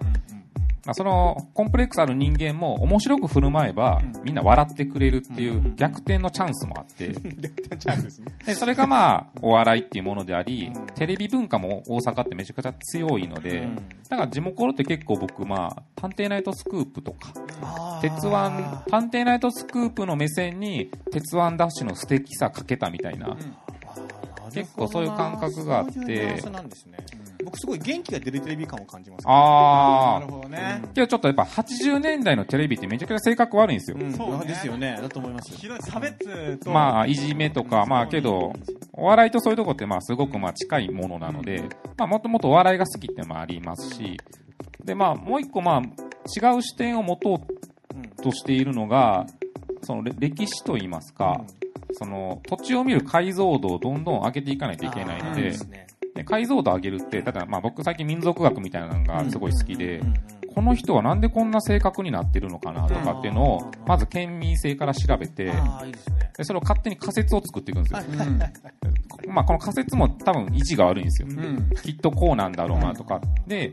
まあそのコンプレックスある人間も面白く振る舞えば、みんな笑ってくれるっていう逆転のチャンスもあって、逆転チャンスですね。でそれがまあお笑いっていうものであり、テレビ文化も大阪ってめちゃくちゃ強いので、だから地元って結構僕まあ探偵ナイトスクープとか鉄腕探偵ナイトスクープの目線に鉄腕ダッシュの素敵さかけたみたいな、結構そういう感覚があって僕すごい元気が出るテレビ感を感じます。あなるほどね。けどちょっとやっぱ80年代のテレビってめちゃくちゃ性格悪いんですよ。うん、そうねですよね。だと思います。ひどい差別と、まあ、いじめとか、まあけど、お笑いとそういうとこってまあすごくまあ近いものなので、まあもともとお笑いが好きってもありますし、でまあもう一個まあ違う視点を持とうとしているのが、そのれ歴史といいますか、その土地を見る解像度をどんどん上げていかないといけないので、ね。で解像度上げるって、ただまあ僕最近民族学みたいなのがすごい好きで、この人はなんでこんな性格になってるのかなとかっていうのを、まず県民性から調べて、でそれを勝手に仮説を作っていくんですよ。うん。まあこの仮説も多分位置が悪いんですよ。うん。きっとこうなんだろうなとか。で、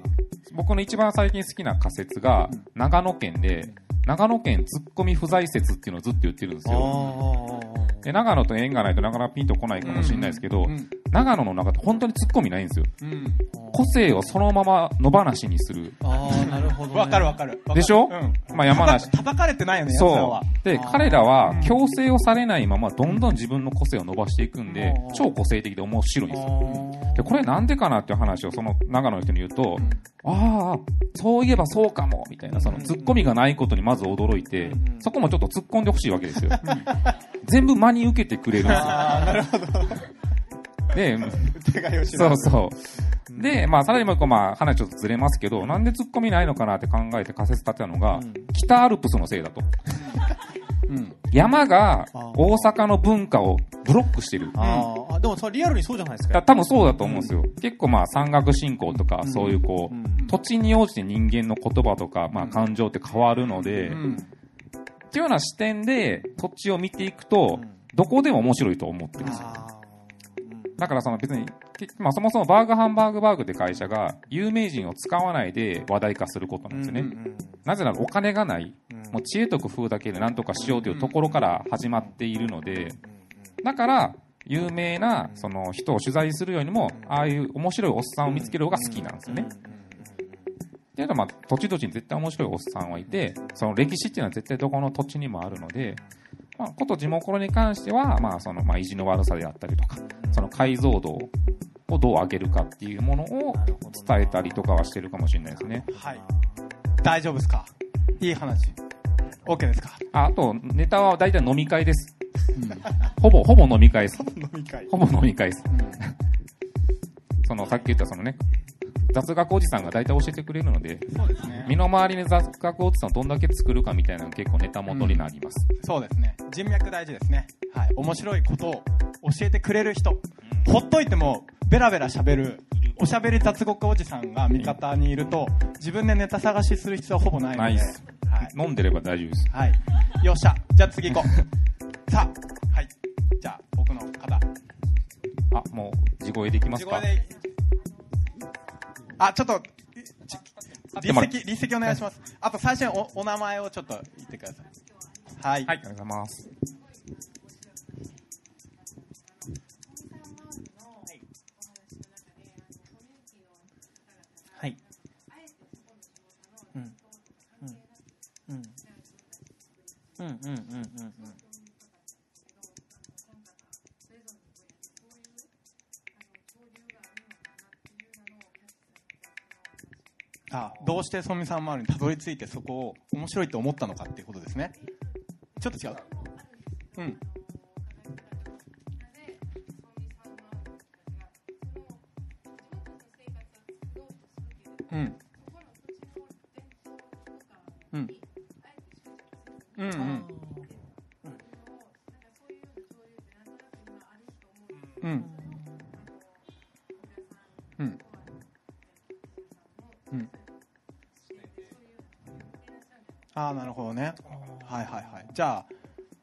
僕の一番最近好きな仮説が、長野県で、長野県ツッコミ不在説っていうのをずっと言ってるんですよ。で長野と縁がないとなかなかピンとこないかもしれないですけど、うん長野の中って本当にツッコミないんですよ。うん。個性をそのまま野放しにする。ああ、なるほど、ね。わかるわかる。わかるでしょうん。まあ山梨。叩かれてないよね、そは。う。で、彼らは強制をされないままどんどん自分の個性を伸ばしていくんで、超個性的で面白いんですよ。で、これなんでかなっていう話をその長野の人に言うと、ああ、そういえばそうかも、みたいな、そのツッコミがないことにまず驚いて、そこもちょっと突っ込んでほしいわけですよ。全部真に受けてくれるんですよ。ああ、なるほど。で、そうそう。で、まあ、さらにもう一個、まあ、話ちょっとずれますけど、なんで突っ込みないのかなって考えて仮説立てたのが、北アルプスのせいだと。うん。山が大阪の文化をブロックしてる。あーあ、でもそれリアルにそうじゃないですか。だ多分そうだと思うんですよ。結構まあ山岳信仰とか、そういうこう、土地に応じて人間の言葉とか、まあ感情って変わるので、うん。っていうような視点で土地を見ていくと、どこでも面白いと思ってるんですよ。あだからその別に、けまあそもそもバーグハンバーグバーグって会社が有名人を使わないで話題化することなんですよね。なぜならお金がない、もう知恵と工夫だけで何とかしようというところから始まっているので、だから、有名なその人を取材するよりも、ああいう面白いおっさんを見つける方が好きなんですよね。っていうのは、まあ、土地土地に絶対面白いおっさんはいて、その歴史っていうのは絶対どこの土地にもあるので、まあ、こと地元に関しては、まあ、その、まあ、意地の悪さであったりとか、その解像度をどう上げるかっていうものを伝えたりとかはしてるかもしれないですね。はい。大丈夫ですか？いい話。OK ですか？ああと、ネタは大体飲み会です。ほぼ、ほぼ飲み会です。飲み会。ほぼ飲み会です。その、さっき言ったそのね、雑学おじさんが大体教えてくれるので、そうですね。身の回りに雑学おじさんをどんだけ作るかみたいなのが結構ネタ元になります。そうですね。人脈大事ですね。はい。面白いことを教えてくれる人。ほっといても、ベラベラ喋る、おしゃべり雑学おじさんが味方にいると、自分でネタ探しする必要はほぼないので。ないはい。飲んでれば大丈夫です。はい。よっしゃ。じゃあ次行こう。さあ、はい。じゃあ、僕の方。あ、もう、地声できますか地声で。あ、ちょっと、立席、立席お願いします。あと最初におお名前をちょっと言ってください。はい。はい、ありがとうございます。はい。うん。うん。うん。うんうんうんうんうん。あどうしてソミさん周りにたどり着いてそこを面白いと思ったのかっていうことですね。ちょっと違う。うん。うん。ああ、なるほどね。はいはいはい。じゃあ、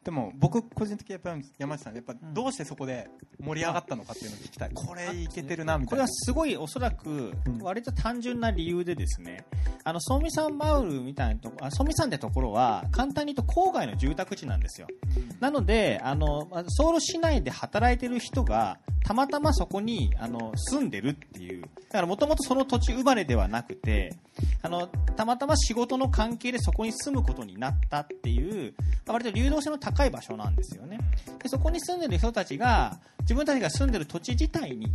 でも僕個人的にやっぱり山内さんやっぱどうしてそこで盛り上がったのかっていうのを聞きたい。これいけてるなみたいな。これはすごいおそらく割と単純な理由でですね、あのソミサンマウルみたいなとこあソミサンってところは簡単に言うと郊外の住宅地なんですよ、なのであのソウル市内で働いてる人がたまたまそこにあの住んでるっていう。だからもともとその土地生まれではなくてあのたまたま仕事の関係でそこに住むことになったっていう割と流動性の高い場所なんですよね。でそこに住んでる人たちが自分たちが住んでる土地自体に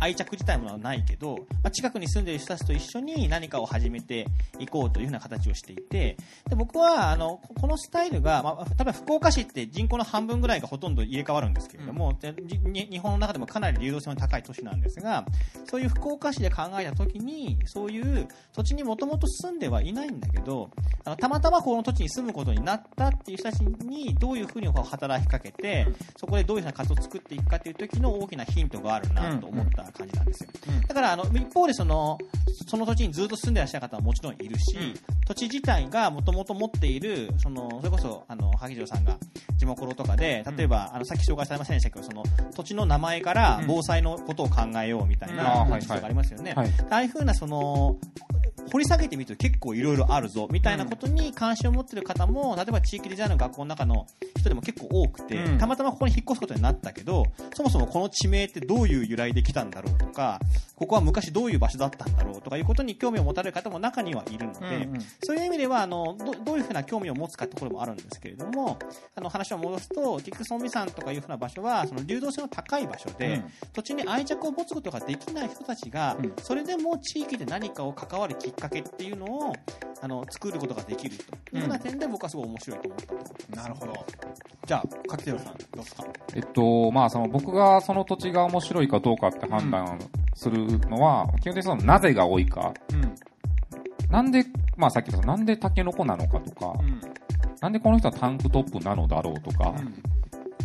愛着自体もないけど、まあ、近くに住んでる人たちと一緒に何かを始めていこうというふうな形をしていてで僕はあのこのスタイルが、まあ、例えば福岡市って人口の半分ぐらいがほとんど入れ替わるんですけれども、でに日本の中でもかなり流動性の高い都市なんですがそういう福岡市で考えた時にそういう土地にもともと住んではいないんだけどあのたまたまこの土地に住むことになったっていう人たちにどういうふうに働きかけてそこでどういうふうな活動を作っていくかという時の大きなヒントがあるなと思った感じなんですよ。だからあの一方でそのその土地にずっと住んでらっしゃる方はもちろんいるし、土地自体がもともと持っているそのそれこそあの萩城さんが地元とかで例えば、あのさっき紹介されませんでしたけどその土地の名前から防災のことを考えようみたいな話がありますよね。ああいうふうなその掘り下げてみると結構いろいろあるぞみたいなことに関心を持っている方も、例えば地域デザインの学校の中の人でも結構多くて、たまたまここに引っ越すことになったけどそもそもこの地名ってどういう由来で来たんだろうとかここは昔どういう場所だったんだろうとかいうことに興味を持たれる方も中にはいるので、うんうん、そういう意味ではあのどどういうふうな興味を持つかってところもあるんですけれどもあの話を戻すと結局ソンビ山とかいうふうな場所はその流動性の高い場所で、うん、土地に愛着を持つことができない人たちが、うん、それでも地域で何かを関わるきっかけっていうのをあの作ることができるというような点で僕はすごい面白いと思ったと、うん、なるほど。じゃあ柿田さんどうですか？えっとまあその僕がその土地が面白いかどうかって判断するのは、基本的にそのなぜが多いか、うん、なんで、まあさっきのなんでタケノコなのかとか、うん、なんでこの人はタンクトップなのだろうとか、うん、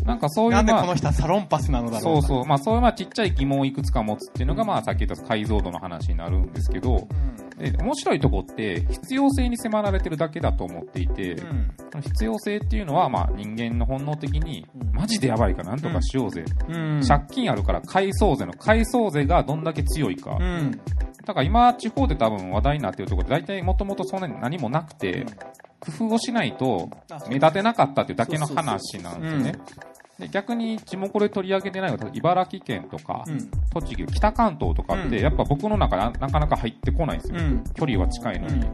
なんかそういう、なんでこの人はサロンパスなのだろうそうそう、まあそういうまあちっちゃい疑問をいくつか持つっていうのが、まあさっき言った解像度の話になるんですけど、で面白いとこって必要性に迫られてるだけだと思っていて、うん、必要性っていうのはまあ人間の本能的に、マジでやばいかなんとかしようぜ、うん、借金あるから返そうぜの返そうぜがどんだけ強いか、うん、だから今地方で多分話題になってるところで大体もともとそんなに何もなくて、工夫をしないと目立てなかったっていうだけの話なんですよね。で逆に地元で取り上げてないのは茨城県とか、うん、栃木北関東とかって、やっぱ僕の中でなかなか入ってこないんですよ、うん、距離は近いのに、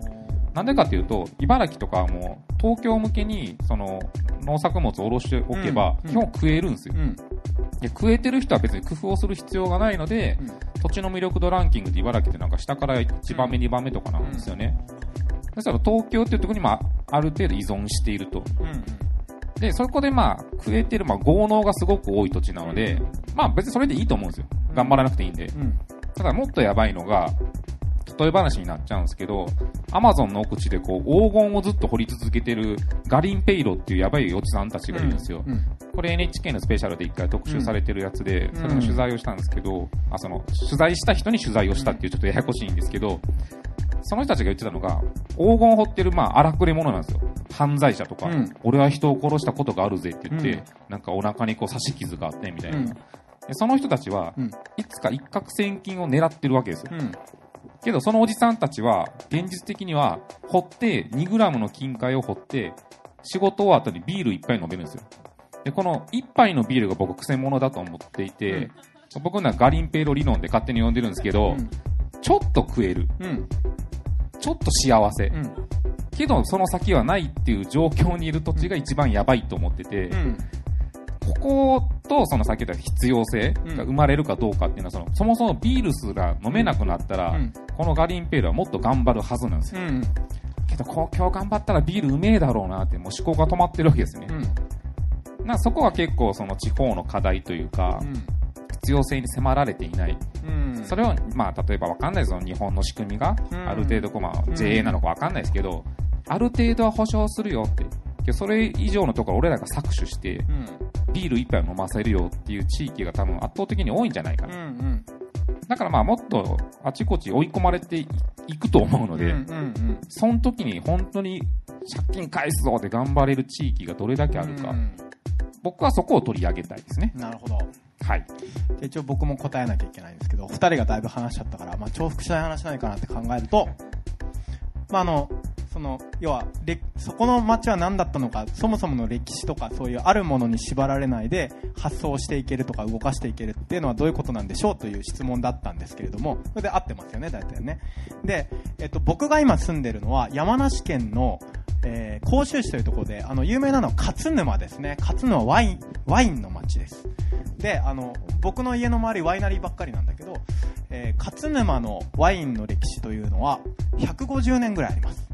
なんでかっていうと茨城とかはもう東京向けにその農作物を下ろしておけば、基本食えるんですよ、で食えてる人は別に工夫をする必要がないので、土地の魅力度ランキングって茨城ってなんか下から1番目、2番目とかなんですよね、そしたら東京っていうところにもある程度依存していると、で、そこでまあ、食えてる、まあ、豪農がすごく多い土地なので、まあ別にそれでいいと思うんですよ。頑張らなくていいんで。うん、ただもっとやばいのが、例え話になっちゃうんですけど、アマゾンの奥地でこう黄金をずっと掘り続けてるガリンペイロっていうやばいおじさんたちがいるんですよ。うんうん、これ NHK のスペシャルで一回特集されてるやつで、それの取材をしたんですけど、あその取材した人に取材をしたっていうちょっとややこしいんですけど、その人たちが言ってたのが、黄金を掘ってる、まあ、荒くれ者なんですよ。犯罪者とか、うん、俺は人を殺したことがあるぜって言って、うん、なんかお腹にこう刺し傷があって、みたいな。うん、でその人たちは、いつか一攫千金を狙ってるわけですよ。けど、そのおじさんたちは、現実的には、掘って、2グラムの金塊を掘って、仕事終わったにビール一杯飲めるんですよ。で、この一杯のビールが僕、癖者だと思っていて、僕のはガリンペイロ理論で勝手に呼んでるんですけど、ちょっと食える。ちょっと幸せ、うん、けどその先はないっていう状況にいる土地が一番やばいと思ってて、うん、こことそのさっき言った必要性が生まれるかどうかっていうのはそのそもそもビールすら飲めなくなったら、このガリンペールはもっと頑張るはずなんですよ、けどこ今日頑張ったらビールうめえだろうなってもう思考が止まってるわけですよね、なそこは結構その地方の課題というか、必要性に迫られていない、うん、それを、まあ、例えば分かんないです日本の仕組みがある程度まあ、JA なのか分かんないですけど、ある程度は保証するよってそれ以上のところ俺らが搾取して、ビール一杯飲ませるよっていう地域が多分圧倒的に多いんじゃないかな、うんうん、だからまあもっとあちこち追い込まれていくと思うので、うんうんうん、その時に本当に借金返すぞで頑張れる地域がどれだけあるか、僕はそこを取り上げたいですね。なるほど。はい。一応僕も答えなきゃいけないんですけど、二人がだいぶ話しちゃったから、まあ、重複しない話ないかなって考えると、まあ、あの、その、要は、そこの街は何だったのか、そもそもの歴史とかそういうあるものに縛られないで発想していけるとか動かしていけるっていうのはどういうことなんでしょうという質問だったんですけれども、それで合ってますよね、大体ね。で、えっと、僕が今住んでるのは山梨県の、えー、甲州市というところで、あの、有名なのは勝沼ですね。勝沼ワイン、ワインの街です。で、あの、僕の家の周りワイナリーばっかりなんだけど、えー、勝沼のワインの歴史というのは150年ぐらいあります。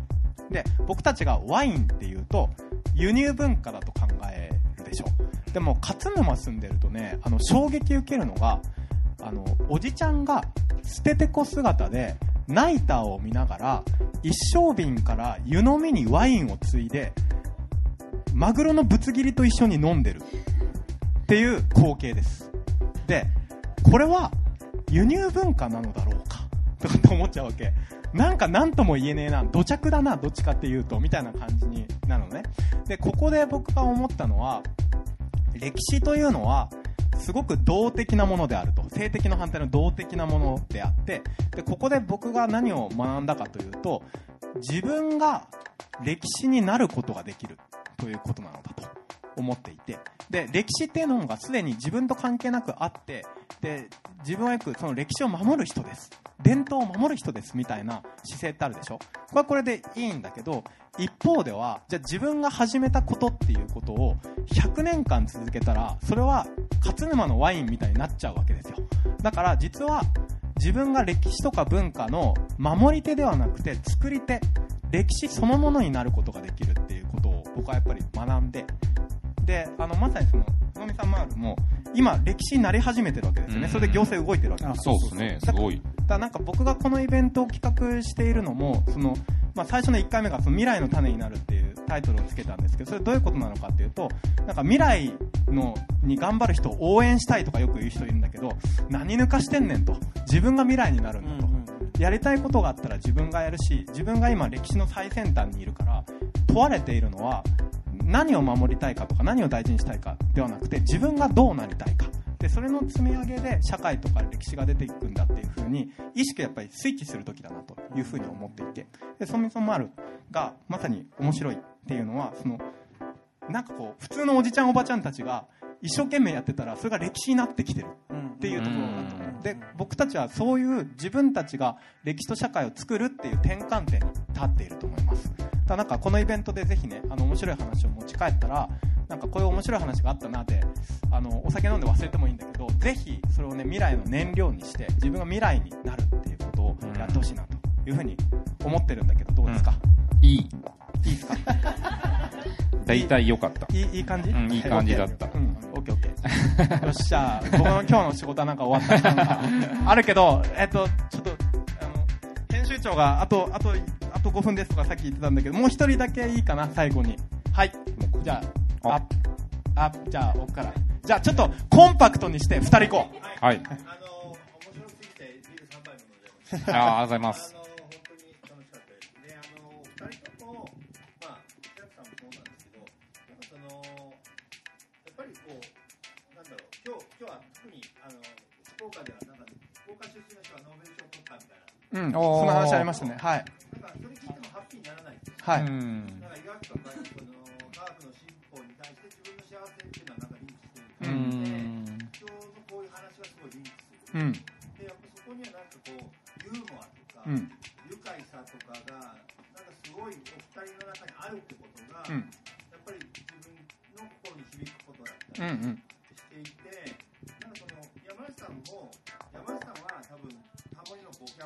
で、僕たちがワインっていうと、輸入文化だと考えるでしょう。でも、勝沼住んでるとね、あの、衝撃受けるのが、あの、おじちゃんが捨ててこ姿で、ナイターを見ながら、一升瓶から湯飲みにワインをついで、マグロのぶつ切りと一緒に飲んでる。っていう光景です。で、これは輸入文化なのだろうか？とかって思っちゃうわけ。なんか何とも言えねえな、土着だな、どっちかっていうと、みたいな感じになるのね。で、ここで僕が思ったのは、歴史というのは、すごく動的なものであると。性的の反対の動的なものであって、で、ここで僕が何を学んだかというと、自分が歴史になることができるということなのだと。思っていて、で、歴史っていうのがすでに自分と関係なくあって、で、自分はよくその歴史を守る人です。伝統を守る人ですみたいな姿勢ってあるでしょこれはこれでいいんだけど、一方では、じゃあ自分が始めたことっていうことを100年間続けたら、それは勝沼のワインみたいになっちゃうわけですよ。だから実は自分が歴史とか文化の守り手ではなくて作り手、歴史そのものになることができるっていうことを僕はやっぱり学んで、で、あの、まさにその、つのみさんマールも、今、歴史になり始めてるわけですよね。それで行政動いてるわけですそうですね、すごい。だからなんか僕がこのイベントを企画しているのも、その、まあ、最初の1回目がその未来の種になるっていうタイトルをつけたんですけど、それどういうことなのかっていうと、なんか未来のに頑張る人を応援したいとかよく言う人いるんだけど、何抜かしてんねんと。自分が未来になるんだと。やりたいことがあったら自分がやるし、自分が今歴史の最先端にいるから、問われているのは、何を守りたいかとか何を大事にしたいかではなくて自分がどうなりたいか。でそれの積み上げで社会とか歴史が出ていくんだっていうふうに意識やっぱりスイッチする時だなというふうに思っていて。でソミソンマルがまさに面白いっていうのはそのなんかこう普通のおじちゃんおばちゃんたちが一生懸命やってたらそれが歴史になってきてる。っていうところだと思う。で僕たちはそういう自分たちが歴史と社会を作るっていう転換点に立っていると思います。だなんかこのイベントでぜひねあの面白い話を持ち帰ったらなんかこういう面白い話があったなってあのお酒飲んで忘れてもいいんだけどぜひそれをね未来の燃料にして自分が未来になるっていうことをやってほしいなというふうに思ってるんだけどどうですか、いい。いいですか？大体良かった。いいいい感じ、うんいい感じだったうん、オッケーオッケー。よっしゃ、僕の今日の仕事はなんか終わったあるけど、えっと、ちょっと、あの、編集長が、あと、あと、あと5分ですとかさっき言ってたんだけど、もう一人だけいいかな、最後に。はい。じゃあ、あ、あ、じゃあ、奥から。じゃあ、ちょっと、コンパクトにして、二人行こう。はい。あの面白すぎてビール3杯も飲んじゃいました。ああ、ありがとうございます。岡ではなんか福岡出身の人がノーベル賞を取ったみたいな。うん、その話ありましたね。はい。なんかそれ聞いてもハッピーにならないんですよ。はい。うん。なんか医学とかその科学の進歩に対して自分の幸せっていうのはなんかリンクしてるう感じで、ん。今日のこういう話はすごいリンクする。うん。でやっぱそこにはなんかこうユーモアとか、うん。愉快さとかがなんかすごいお二人の中にあるってことが、うん。やっぱり自分の心に響くことだったうん。うん。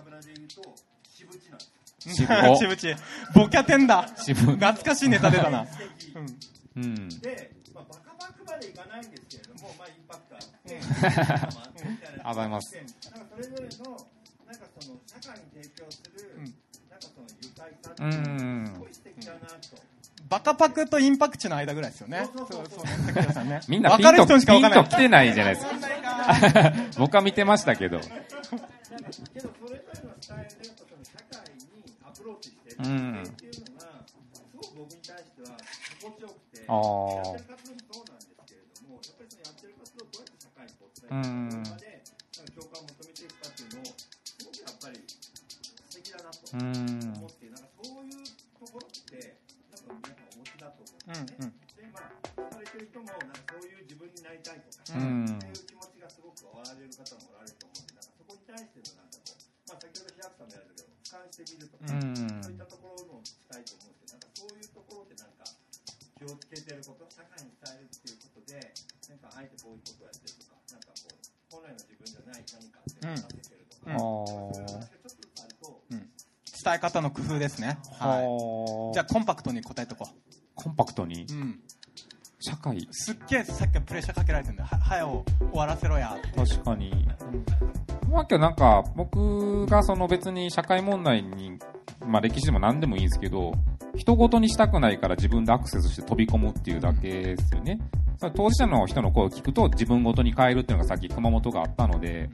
モリのボキャブラで言うと渋地なんですよ。渋ちぶち。ボキャテンだ。渋懐かしいネタ出たな。素 敵うん。うん。で、まあ、バカバカまでいかないんですけれども、まあ、インパクトあって、ま あざいますなんかそれぞれの、なんかその社会に提供する、うんなんかその愉快さってうすごい素敵だなと。バカパクとインパクチの間ぐらいですよね。そうそうそうそうねさんね。みんなピンわかる人と、にしかわかんないピンと来てないじゃないですか。僕は見てましたけど。けど、それぞれのスタイルで、やっぱその社会にアプローチしてるうん。っていうのが、すごく僕に対しては心地よくて、やってる活動もそうなん。ですけれども、やっぱりそのやってる活動をどうやって社会にこう伝えていくかで、なんか共感を求めていくかっていうのを、すごくやっぱり素敵だなとうんうあ伝え方の工夫ですね。はい。はじゃあコンパクトに答えとこコンパクトに？う。うん。社会すっげえさっきからプレッシャーかけられてるんだよ。は、早を終わらせろや。確かに。まあ、けどなんか、僕がその別に社会問題に、まあ歴史でも何でもいいんですけど、人ごとにしたくないから自分でアクセスして飛び込むっていうだけですよね。それ当事者の人の声を聞くと自分ごとに変えるっていうのがさっき熊本があったので、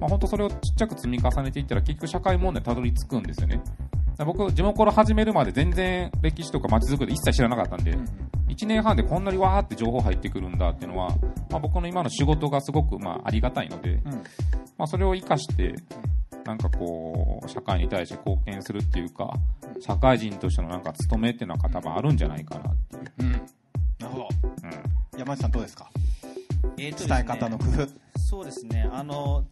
まあ本当それをちっちゃく積み重ねていったら結局社会問題にたどり着くんですよね。だから僕、地元始めるまで全然歴史とか街づくり一切知らなかったんで、1年半でこんなにわーって情報入ってくるんだっていうのは、まあ、僕の今の仕事がすごくまあありがたいので、まあ、それを生かして、なんかこう、社会に対して貢献するっていうか、社会人としてのなんか務めっていうのが多分あるんじゃないかなっていう。うん。なるほど。うん。山内さんどうですか？えーとですね伝え方の工夫。そうですね。あの、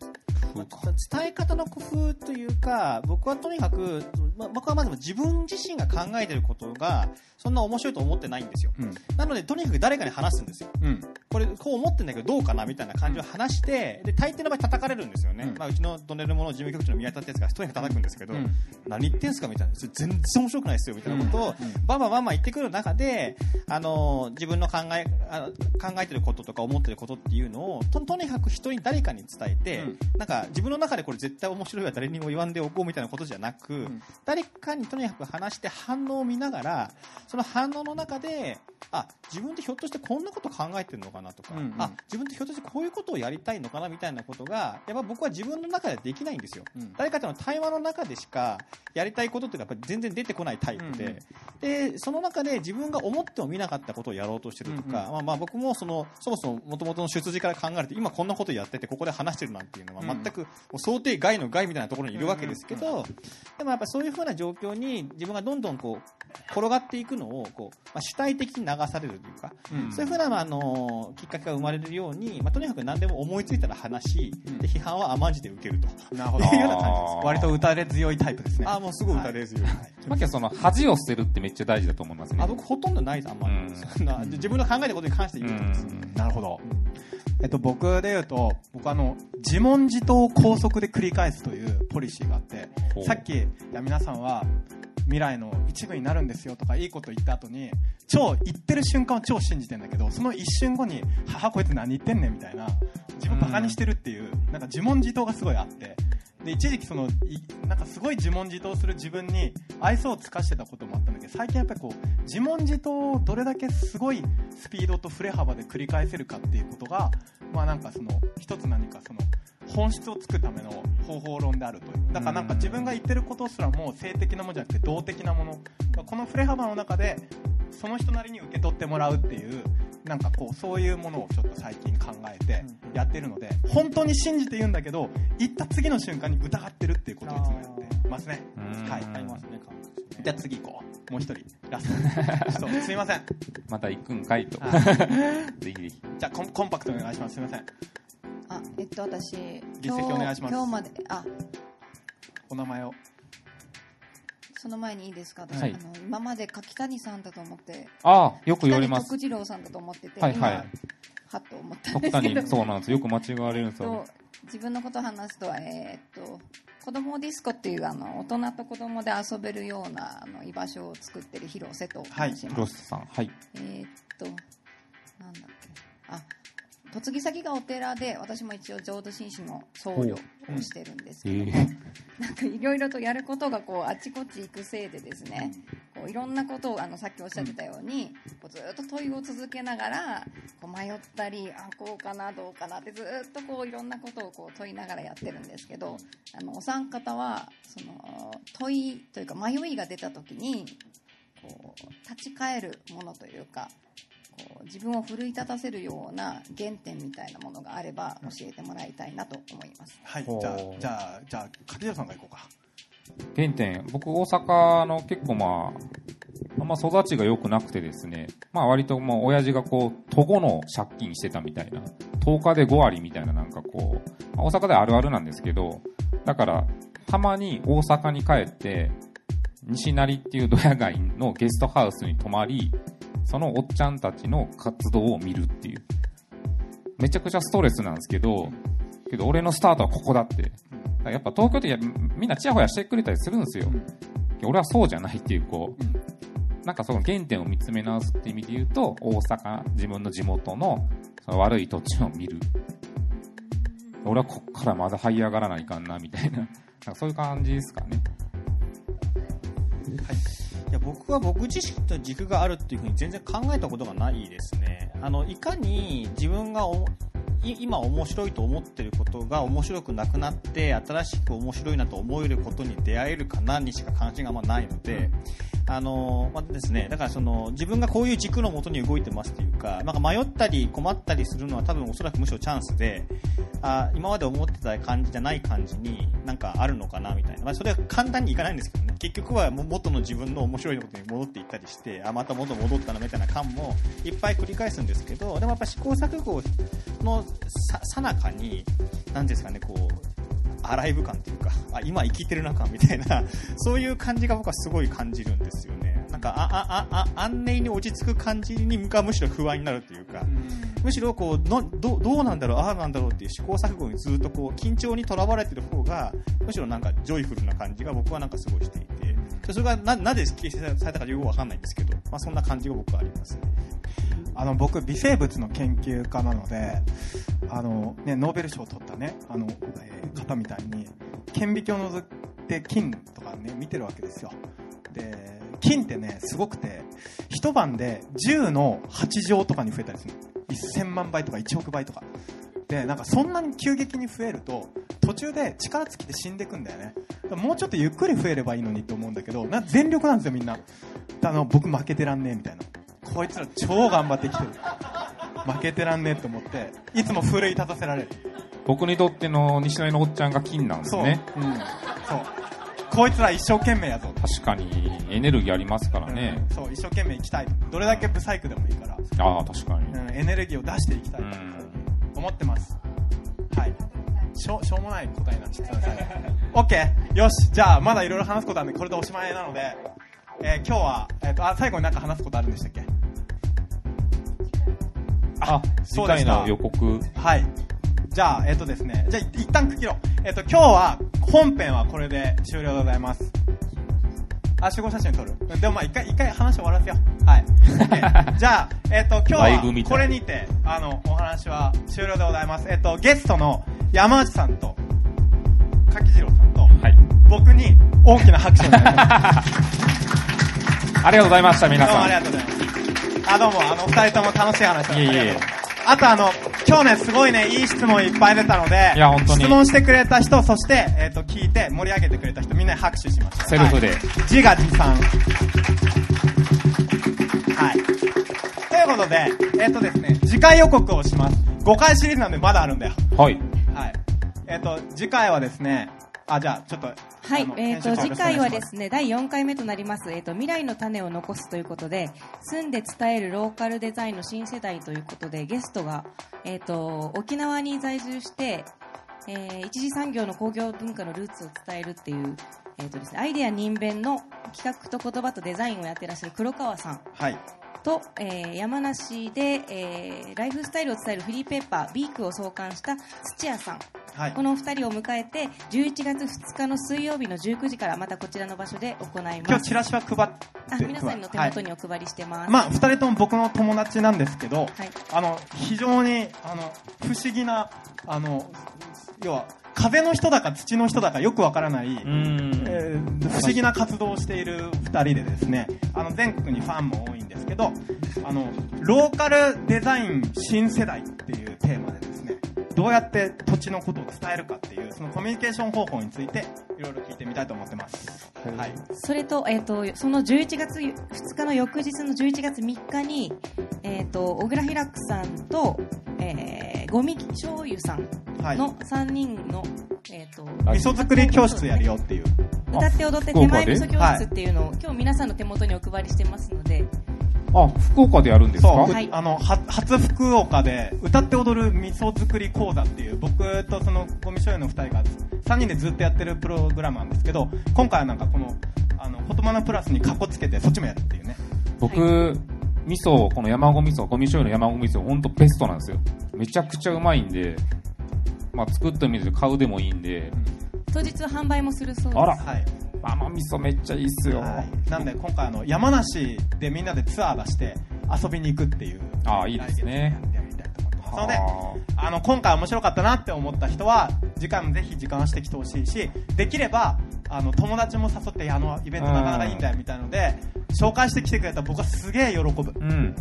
まあ伝え方の工夫というか、僕はとにかく、まあ、僕はまず自分自身が考えてることが、そんな面白いと思ってないんですよ。うん。なので、とにかく誰かに話すんですよ。うん。これ、こう思ってんだけど、どうかなみたいな感じを話して、で、大抵の場合叩かれるんですよね。うん。まあ、うちのドネルモの事務局長の宮田ってやつがとにかく叩くんですけど、うん。何言ってんすかみたいな。全然面白くないですよ、みたいなことを、バンバンバンバン言ってくる中で、あの、自分の考え、あの考えてることとか思ってることっていうのを、ととにかく人に誰かに伝えて、うん。なんか自分の中でこれ絶対面白いは誰にも言わんでおこうみたいなことじゃなく、ん。誰かにとにかく話して反応を見ながら、その反応の中で、あ、自分ってひょっとしてこんなこと考えてるのかなとか、うんうん。あ、自分ってひょっとしてこういうことをやりたいのかなみたいなことが、やっぱ僕は自分の中ではできないんですよ。うん。誰かとの対話の中でしかやりたいことっていうかやっぱり全然出てこないタイプで、でその中で自分が思っても見なかったことをやろうとしてるとか、うんまあ、まあ僕もそのそもそも元々の出自から考えると今こんなことやっててここで話してるなんていうのはうん。全くもう想定外の外みたいなところにいるわけですけど、でもやっぱそういうふうな状況に自分がどんどんこう転がっていくのをこう、まあ、主体的に流されるというか、うんそういうふうな、まああのきっかけが生まれるように、まあ、とにかく何でも思いついたら話し、で批判は甘んじて受けると。なるほど。いうような感じです割と打たれ強いタイプですね。ああ、もうすごい打たれ強い。まあ、けどその恥を捨てるってめっちゃ大事だと思いますね。あ僕ほとんどないです、あんまり。うんそんな自分の考えたことに関してう言うとです。ん。なるほど。えっと、僕で言うと、僕あの、自問自答を高速で繰り返すというポリシーがあってさっき、いや皆さんは未来の一部になるんですよとかいいこと言った後に、超、言ってる瞬間は超信じてんだけど、その一瞬後に、母こいつ何言ってんねんみたいな、自分バカにしてるっていう、なんか自問自答がすごいあって、で、一時期その、なんかすごい自問自答する自分に愛想を尽かしてたこともあったんだけど、最近やっぱりこう、自問自答をどれだけすごいスピードと振れ幅で繰り返せるかっていうことが、まあなんかその、一つ何かその、本質をつくための方法論であるという。だからなんか自分が言ってることすらも性的なものじゃなくて動的なもの。この振れ幅の中で、その人なりに受け取ってもらうっていう、なんかこう、そういうものをちょっと最近考えてやってるので、本当に信じて言うんだけど、言った次の瞬間に疑ってるっていうことをいつもやってますね。うんはい。ありますね、感覚ですねじゃあ次行こう。もう一人、ラスト。すいません。また行くんかいと。は ぜひぜひ。じゃあコンコンパクトにお願いします。すいません。あ、えっと、私、実績お願いします今日まで、あ、お名前を。その前にいいですか、私、はいあの今まで柿谷さんだと思って、ああ、よく言われます徳。次郎さんだと思ってて、はいはい今、はっと思ったんですけど、そうなんですよ。よく間違われるんですよ と。自分のことを話すと、えーっと、子供ディスコっていうあの大人と子供で遊べるようなあの居場所を作ってる広瀬と申します。広瀬さん。はい。えーっと、なんだっけ。あ、嫁ぎ先がお寺で、私も一応浄土真宗の僧侶をしてるんですけど なんかいろいろとやることがこうあちこち行くせいでですね、こういろんなことをあのさっきおっしゃってたように、こうずっと問いを続けながらこう迷ったりあこうかなどうかなってずっとこういろんなことをこう問いながらやってるんですけどあのお三方はその問いというか迷いが出た時にこう立ち返るものというか自分を奮い立たせるような原点みたいなものがあれば教えてもらいたいなと思います。はい、じゃあ、じゃあ、じゃあ、カティさんが行こうか。原点、僕大阪の結構まあ、あんま育ちが良くなくてですね、まあ割ともう親父がこう、都合の借金してたみたいな、10日で5割みたいななんかこう、まあ大阪であるあるなんですけど、だから、たまに大阪に帰って、西成っていうドヤ街のゲストハウスに泊まり、そのおっちゃんたちの活動を見るっていう。めちゃくちゃストレスなんですけど、けど俺のスタートはここだって。やっぱ東京ってみんなチヤホヤしてくれたりするんですよ。俺はそうじゃないっていう、こう、なんかその原点を見つめ直すって意味で言うと、大阪、自分の地元のその悪い土地を見る。俺はこっからまだ這い上がらないかんな、みたいな。なんかそういう感じですかね。いいや僕は僕自身と軸があるっていうふうに全然考えたことがないですね。あのいかに自分が今面白いと思ってることが面白くなくなって新しく面白いなと思えることに出会えるかなにしか関心があんまないので、あのまあですね、だからその自分がこういう軸のもとに動いてますっていうか、なんか迷ったり困ったりするのは多分おそらくむしろチャンスで、あ今まで思ってた感じじゃない感じになんかあるのかなみたいな、まあ、それは簡単にいかないんですけどね、結局は元の自分の面白いことに戻っていったりして、あまた元戻ったなみたいな感もいっぱい繰り返すんですけど、でもやっぱ試行錯誤のさなかに、なんですかね、こう、アライブ感っていうか、あ、今生きてるな感みたいな、そういう感じが僕はすごい感じるんですよね。なんか、あ、あ、あ、あ、安寧に落ち着く感じにがむしろ不安になるというか、むしろこうのど、どうなんだろう、ああなんだろうっていう試行錯誤にずっとこう、緊張にとらわれてる方が、むしろなんかジョイフルな感じが僕はなんかすごいしていて、それがな、なぜ形成されたかよくわかんないんですけど、まあそんな感じが僕はありますね。あの僕微生物の研究家なのであの、ね、ノーベル賞を取ったねあの、えー方みたいに顕微鏡を覗いて菌とかね見てるわけですよ。で菌ってねすごくて一晩で10の8乗とかに増えたりする1000万倍とか1億倍とか。でなんかそんなに急激に増えると途中で力尽きて死んでいくんだよね。もうちょっとゆっくり増えればいいのにって思うんだけどな全力なんですよみんな。あの僕負けてらんねえみたいな。こいつら超頑張ってきてる。負けてらんねえと思っていつも奮い立たせられる。僕にとっての西成のおっちゃんが金なんですそう、ね。うん、そう。こいつら一生懸命やぞ。確かにエネルギーありますからね。そう一生懸命生きたい。どれだけブサイクでもいいから、ああ、確かに。うん、エネルギーを出していきたい。と思ってます。はい。しょしょうもない答えになっちゃったすい。ません OK よし。じゃあまだいろいろ話すことあるんでこれでおしまいなので、えー今日は、えー、とあ最後に何か話すことあるんでしたっけ？あ、次回そうでしたの予告。はい。じゃあ、えっ、とですね、じゃあ、一旦区切ろう。えっ、と、今日は、本編はこれで終了でございます。あ、集合写真撮るでもまあ、一回、一回話終わらせよう。はい。じゃあ、えっ、と、今日は、これにて、あの、お話は終了でございます。えっ、と、ゲストの山内さんと、柿次郎さんと、僕に大きな拍手をお願いします。ありがとうございました、皆どうもさん。ありがとうございます。あ、どうも、あの、二人とも楽しい話をいえいえあとあの、今日ね、すごいね、いい質問いっぱい出たので、いや本当に質問してくれた人、そして、えっ、と、聞いて盛り上げてくれた人、みんなに拍手しました。セルフではい自画自賛。はい。ということで、えっ、とですね、次回予告をします。5回シリーズなんでまだあるんだよ。はい。はい。えっ、と、次回はですね、あ、じゃあ、ちょっと、はいえっ、と、編集長次回はですね、第4回目となります、えっ、と、未来の種を残すということで、住んで伝えるローカルデザインの新世代ということで、ゲストが、えっ、と、沖縄に在住して、えー一次産業の工業文化のルーツを伝えるっていう、えっ、とですね、アイデア人弁の企画と言葉とデザインをやってらっしゃる黒川さん。はい。と、えー山梨で、えーライフスタイルを伝えるフリーペーパー、ビークを創刊した土屋さん。はいこのお二人を迎えて、11月2日の水曜日の19時からまたこちらの場所で行います。今日チラシは配って、あ皆さんの手元にお配りしてます。まあ、二人とも僕の友達なんですけど、はいあの、非常に、あの、不思議な、あの、要は、風の人だか土の人だかよくわからない、えー不思議な活動をしている二人でですね、あの、全国にファンも多いんですけど、あの、ローカルデザイン新世代っていうテーマでですね、どうやって土地のことを伝えるかっていう、そのコミュニケーション方法についていろいろ聞いてみたいと思ってます。はい。それと、えっ、と、その11月2日の翌日の11月3日に、えっ、と、小倉平久さんと、えー、ゴミ醤油さんの3人の、えっ、と、味噌作り教室やるよっていう。歌って踊って手前味噌教室っていうのを、今日皆さんの手元にお配りしてますので、あ、福岡でやるんですか？そう、はいあの、は初福岡で歌って踊る味噌作り講座っていう、僕とそのゴミ醤油の二人が3人でずっとやってるプログラムなんですけど、今回はなんかこの、あの、言葉のプラスにカッコつけてそっちもやるっていうね。僕、味噌、この山子味噌、ゴミ醤油の山子味噌、ほんとベストなんですよ。めちゃくちゃうまいんで、まあ作ってみて買うでもいいんで、当日販売もするそうです。あら、はい。甘味噌めっちゃいいっすよ。はい。なんで今回あの、山梨でみんなでツアー出して遊びに行くっていう。ああ、いいですね。やりたいと思ってますので、あの、今回面白かったなって思った人は、次回もぜひ時間してきてほしいし、できれば、あの、友達も誘って、あの、イベントなかなかいいんだよみたいので、紹介してきてくれたら僕はすげえ喜ぶ。うん。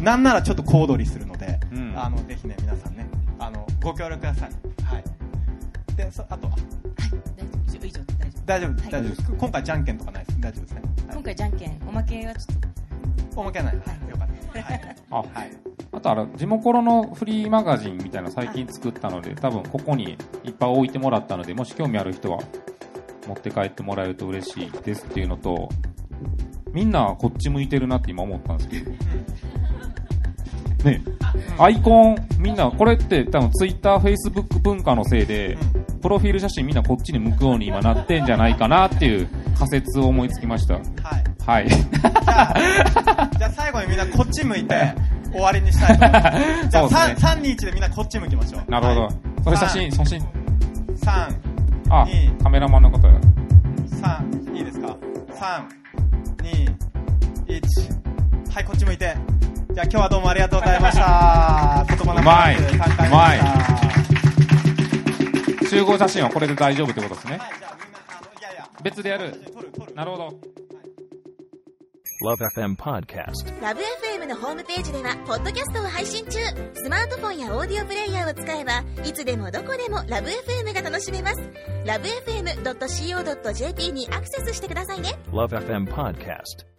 なんならちょっと小躍りするので、うんあの、ぜひね、皆さんね、あの、ご協力ください。はい。で、そあとは、大丈夫以上大丈夫大丈夫、はい大丈夫です。今回じゃんけんとかないです。大丈夫ですね。今回じゃんけん、おまけはちょっと、おまけはない。はい、よかった。はい。あ、はい。あとあの、地元のフリーマガジンみたいなの最近作ったので、多分ここにいっぱい置いてもらったので、もし興味ある人は持って帰ってもらえると嬉しいですっていうのと、みんなこっち向いてるなって今思ったんですけど、ねアイコン、みんな、これって多分ツイッター、フェイスブック文化のせいで、プロフィール写真みんなこっちに向くように今なってんじゃないかなっていう仮説を思いつきました。はい。はい。じゃあ、最後にみんなこっち向いて終わりにしたいと思います。じゃあ、そうですね3、3、2、1でみんなこっち向きましょう。なるほど。はいそれ写真、写真。3、あ2、カメラマンの方や。3、いいですか ?3、2、1。はい、こっち向いて。じゃあ今日はどうもありがとうございました。言葉のうまいプラス3回目でしたうまい集合写真はこれで大丈夫ってことですね。別でやる。なるほど。LoveFM Podcast. ラブ f m のホームページではポッドキャストを配信中スマートフォンやオーディオプレイヤーを使えばいつでもどこでもラブ f m が楽しめますラブ FM.co.jp にアクセスしてくださいね LoveFM Podcast.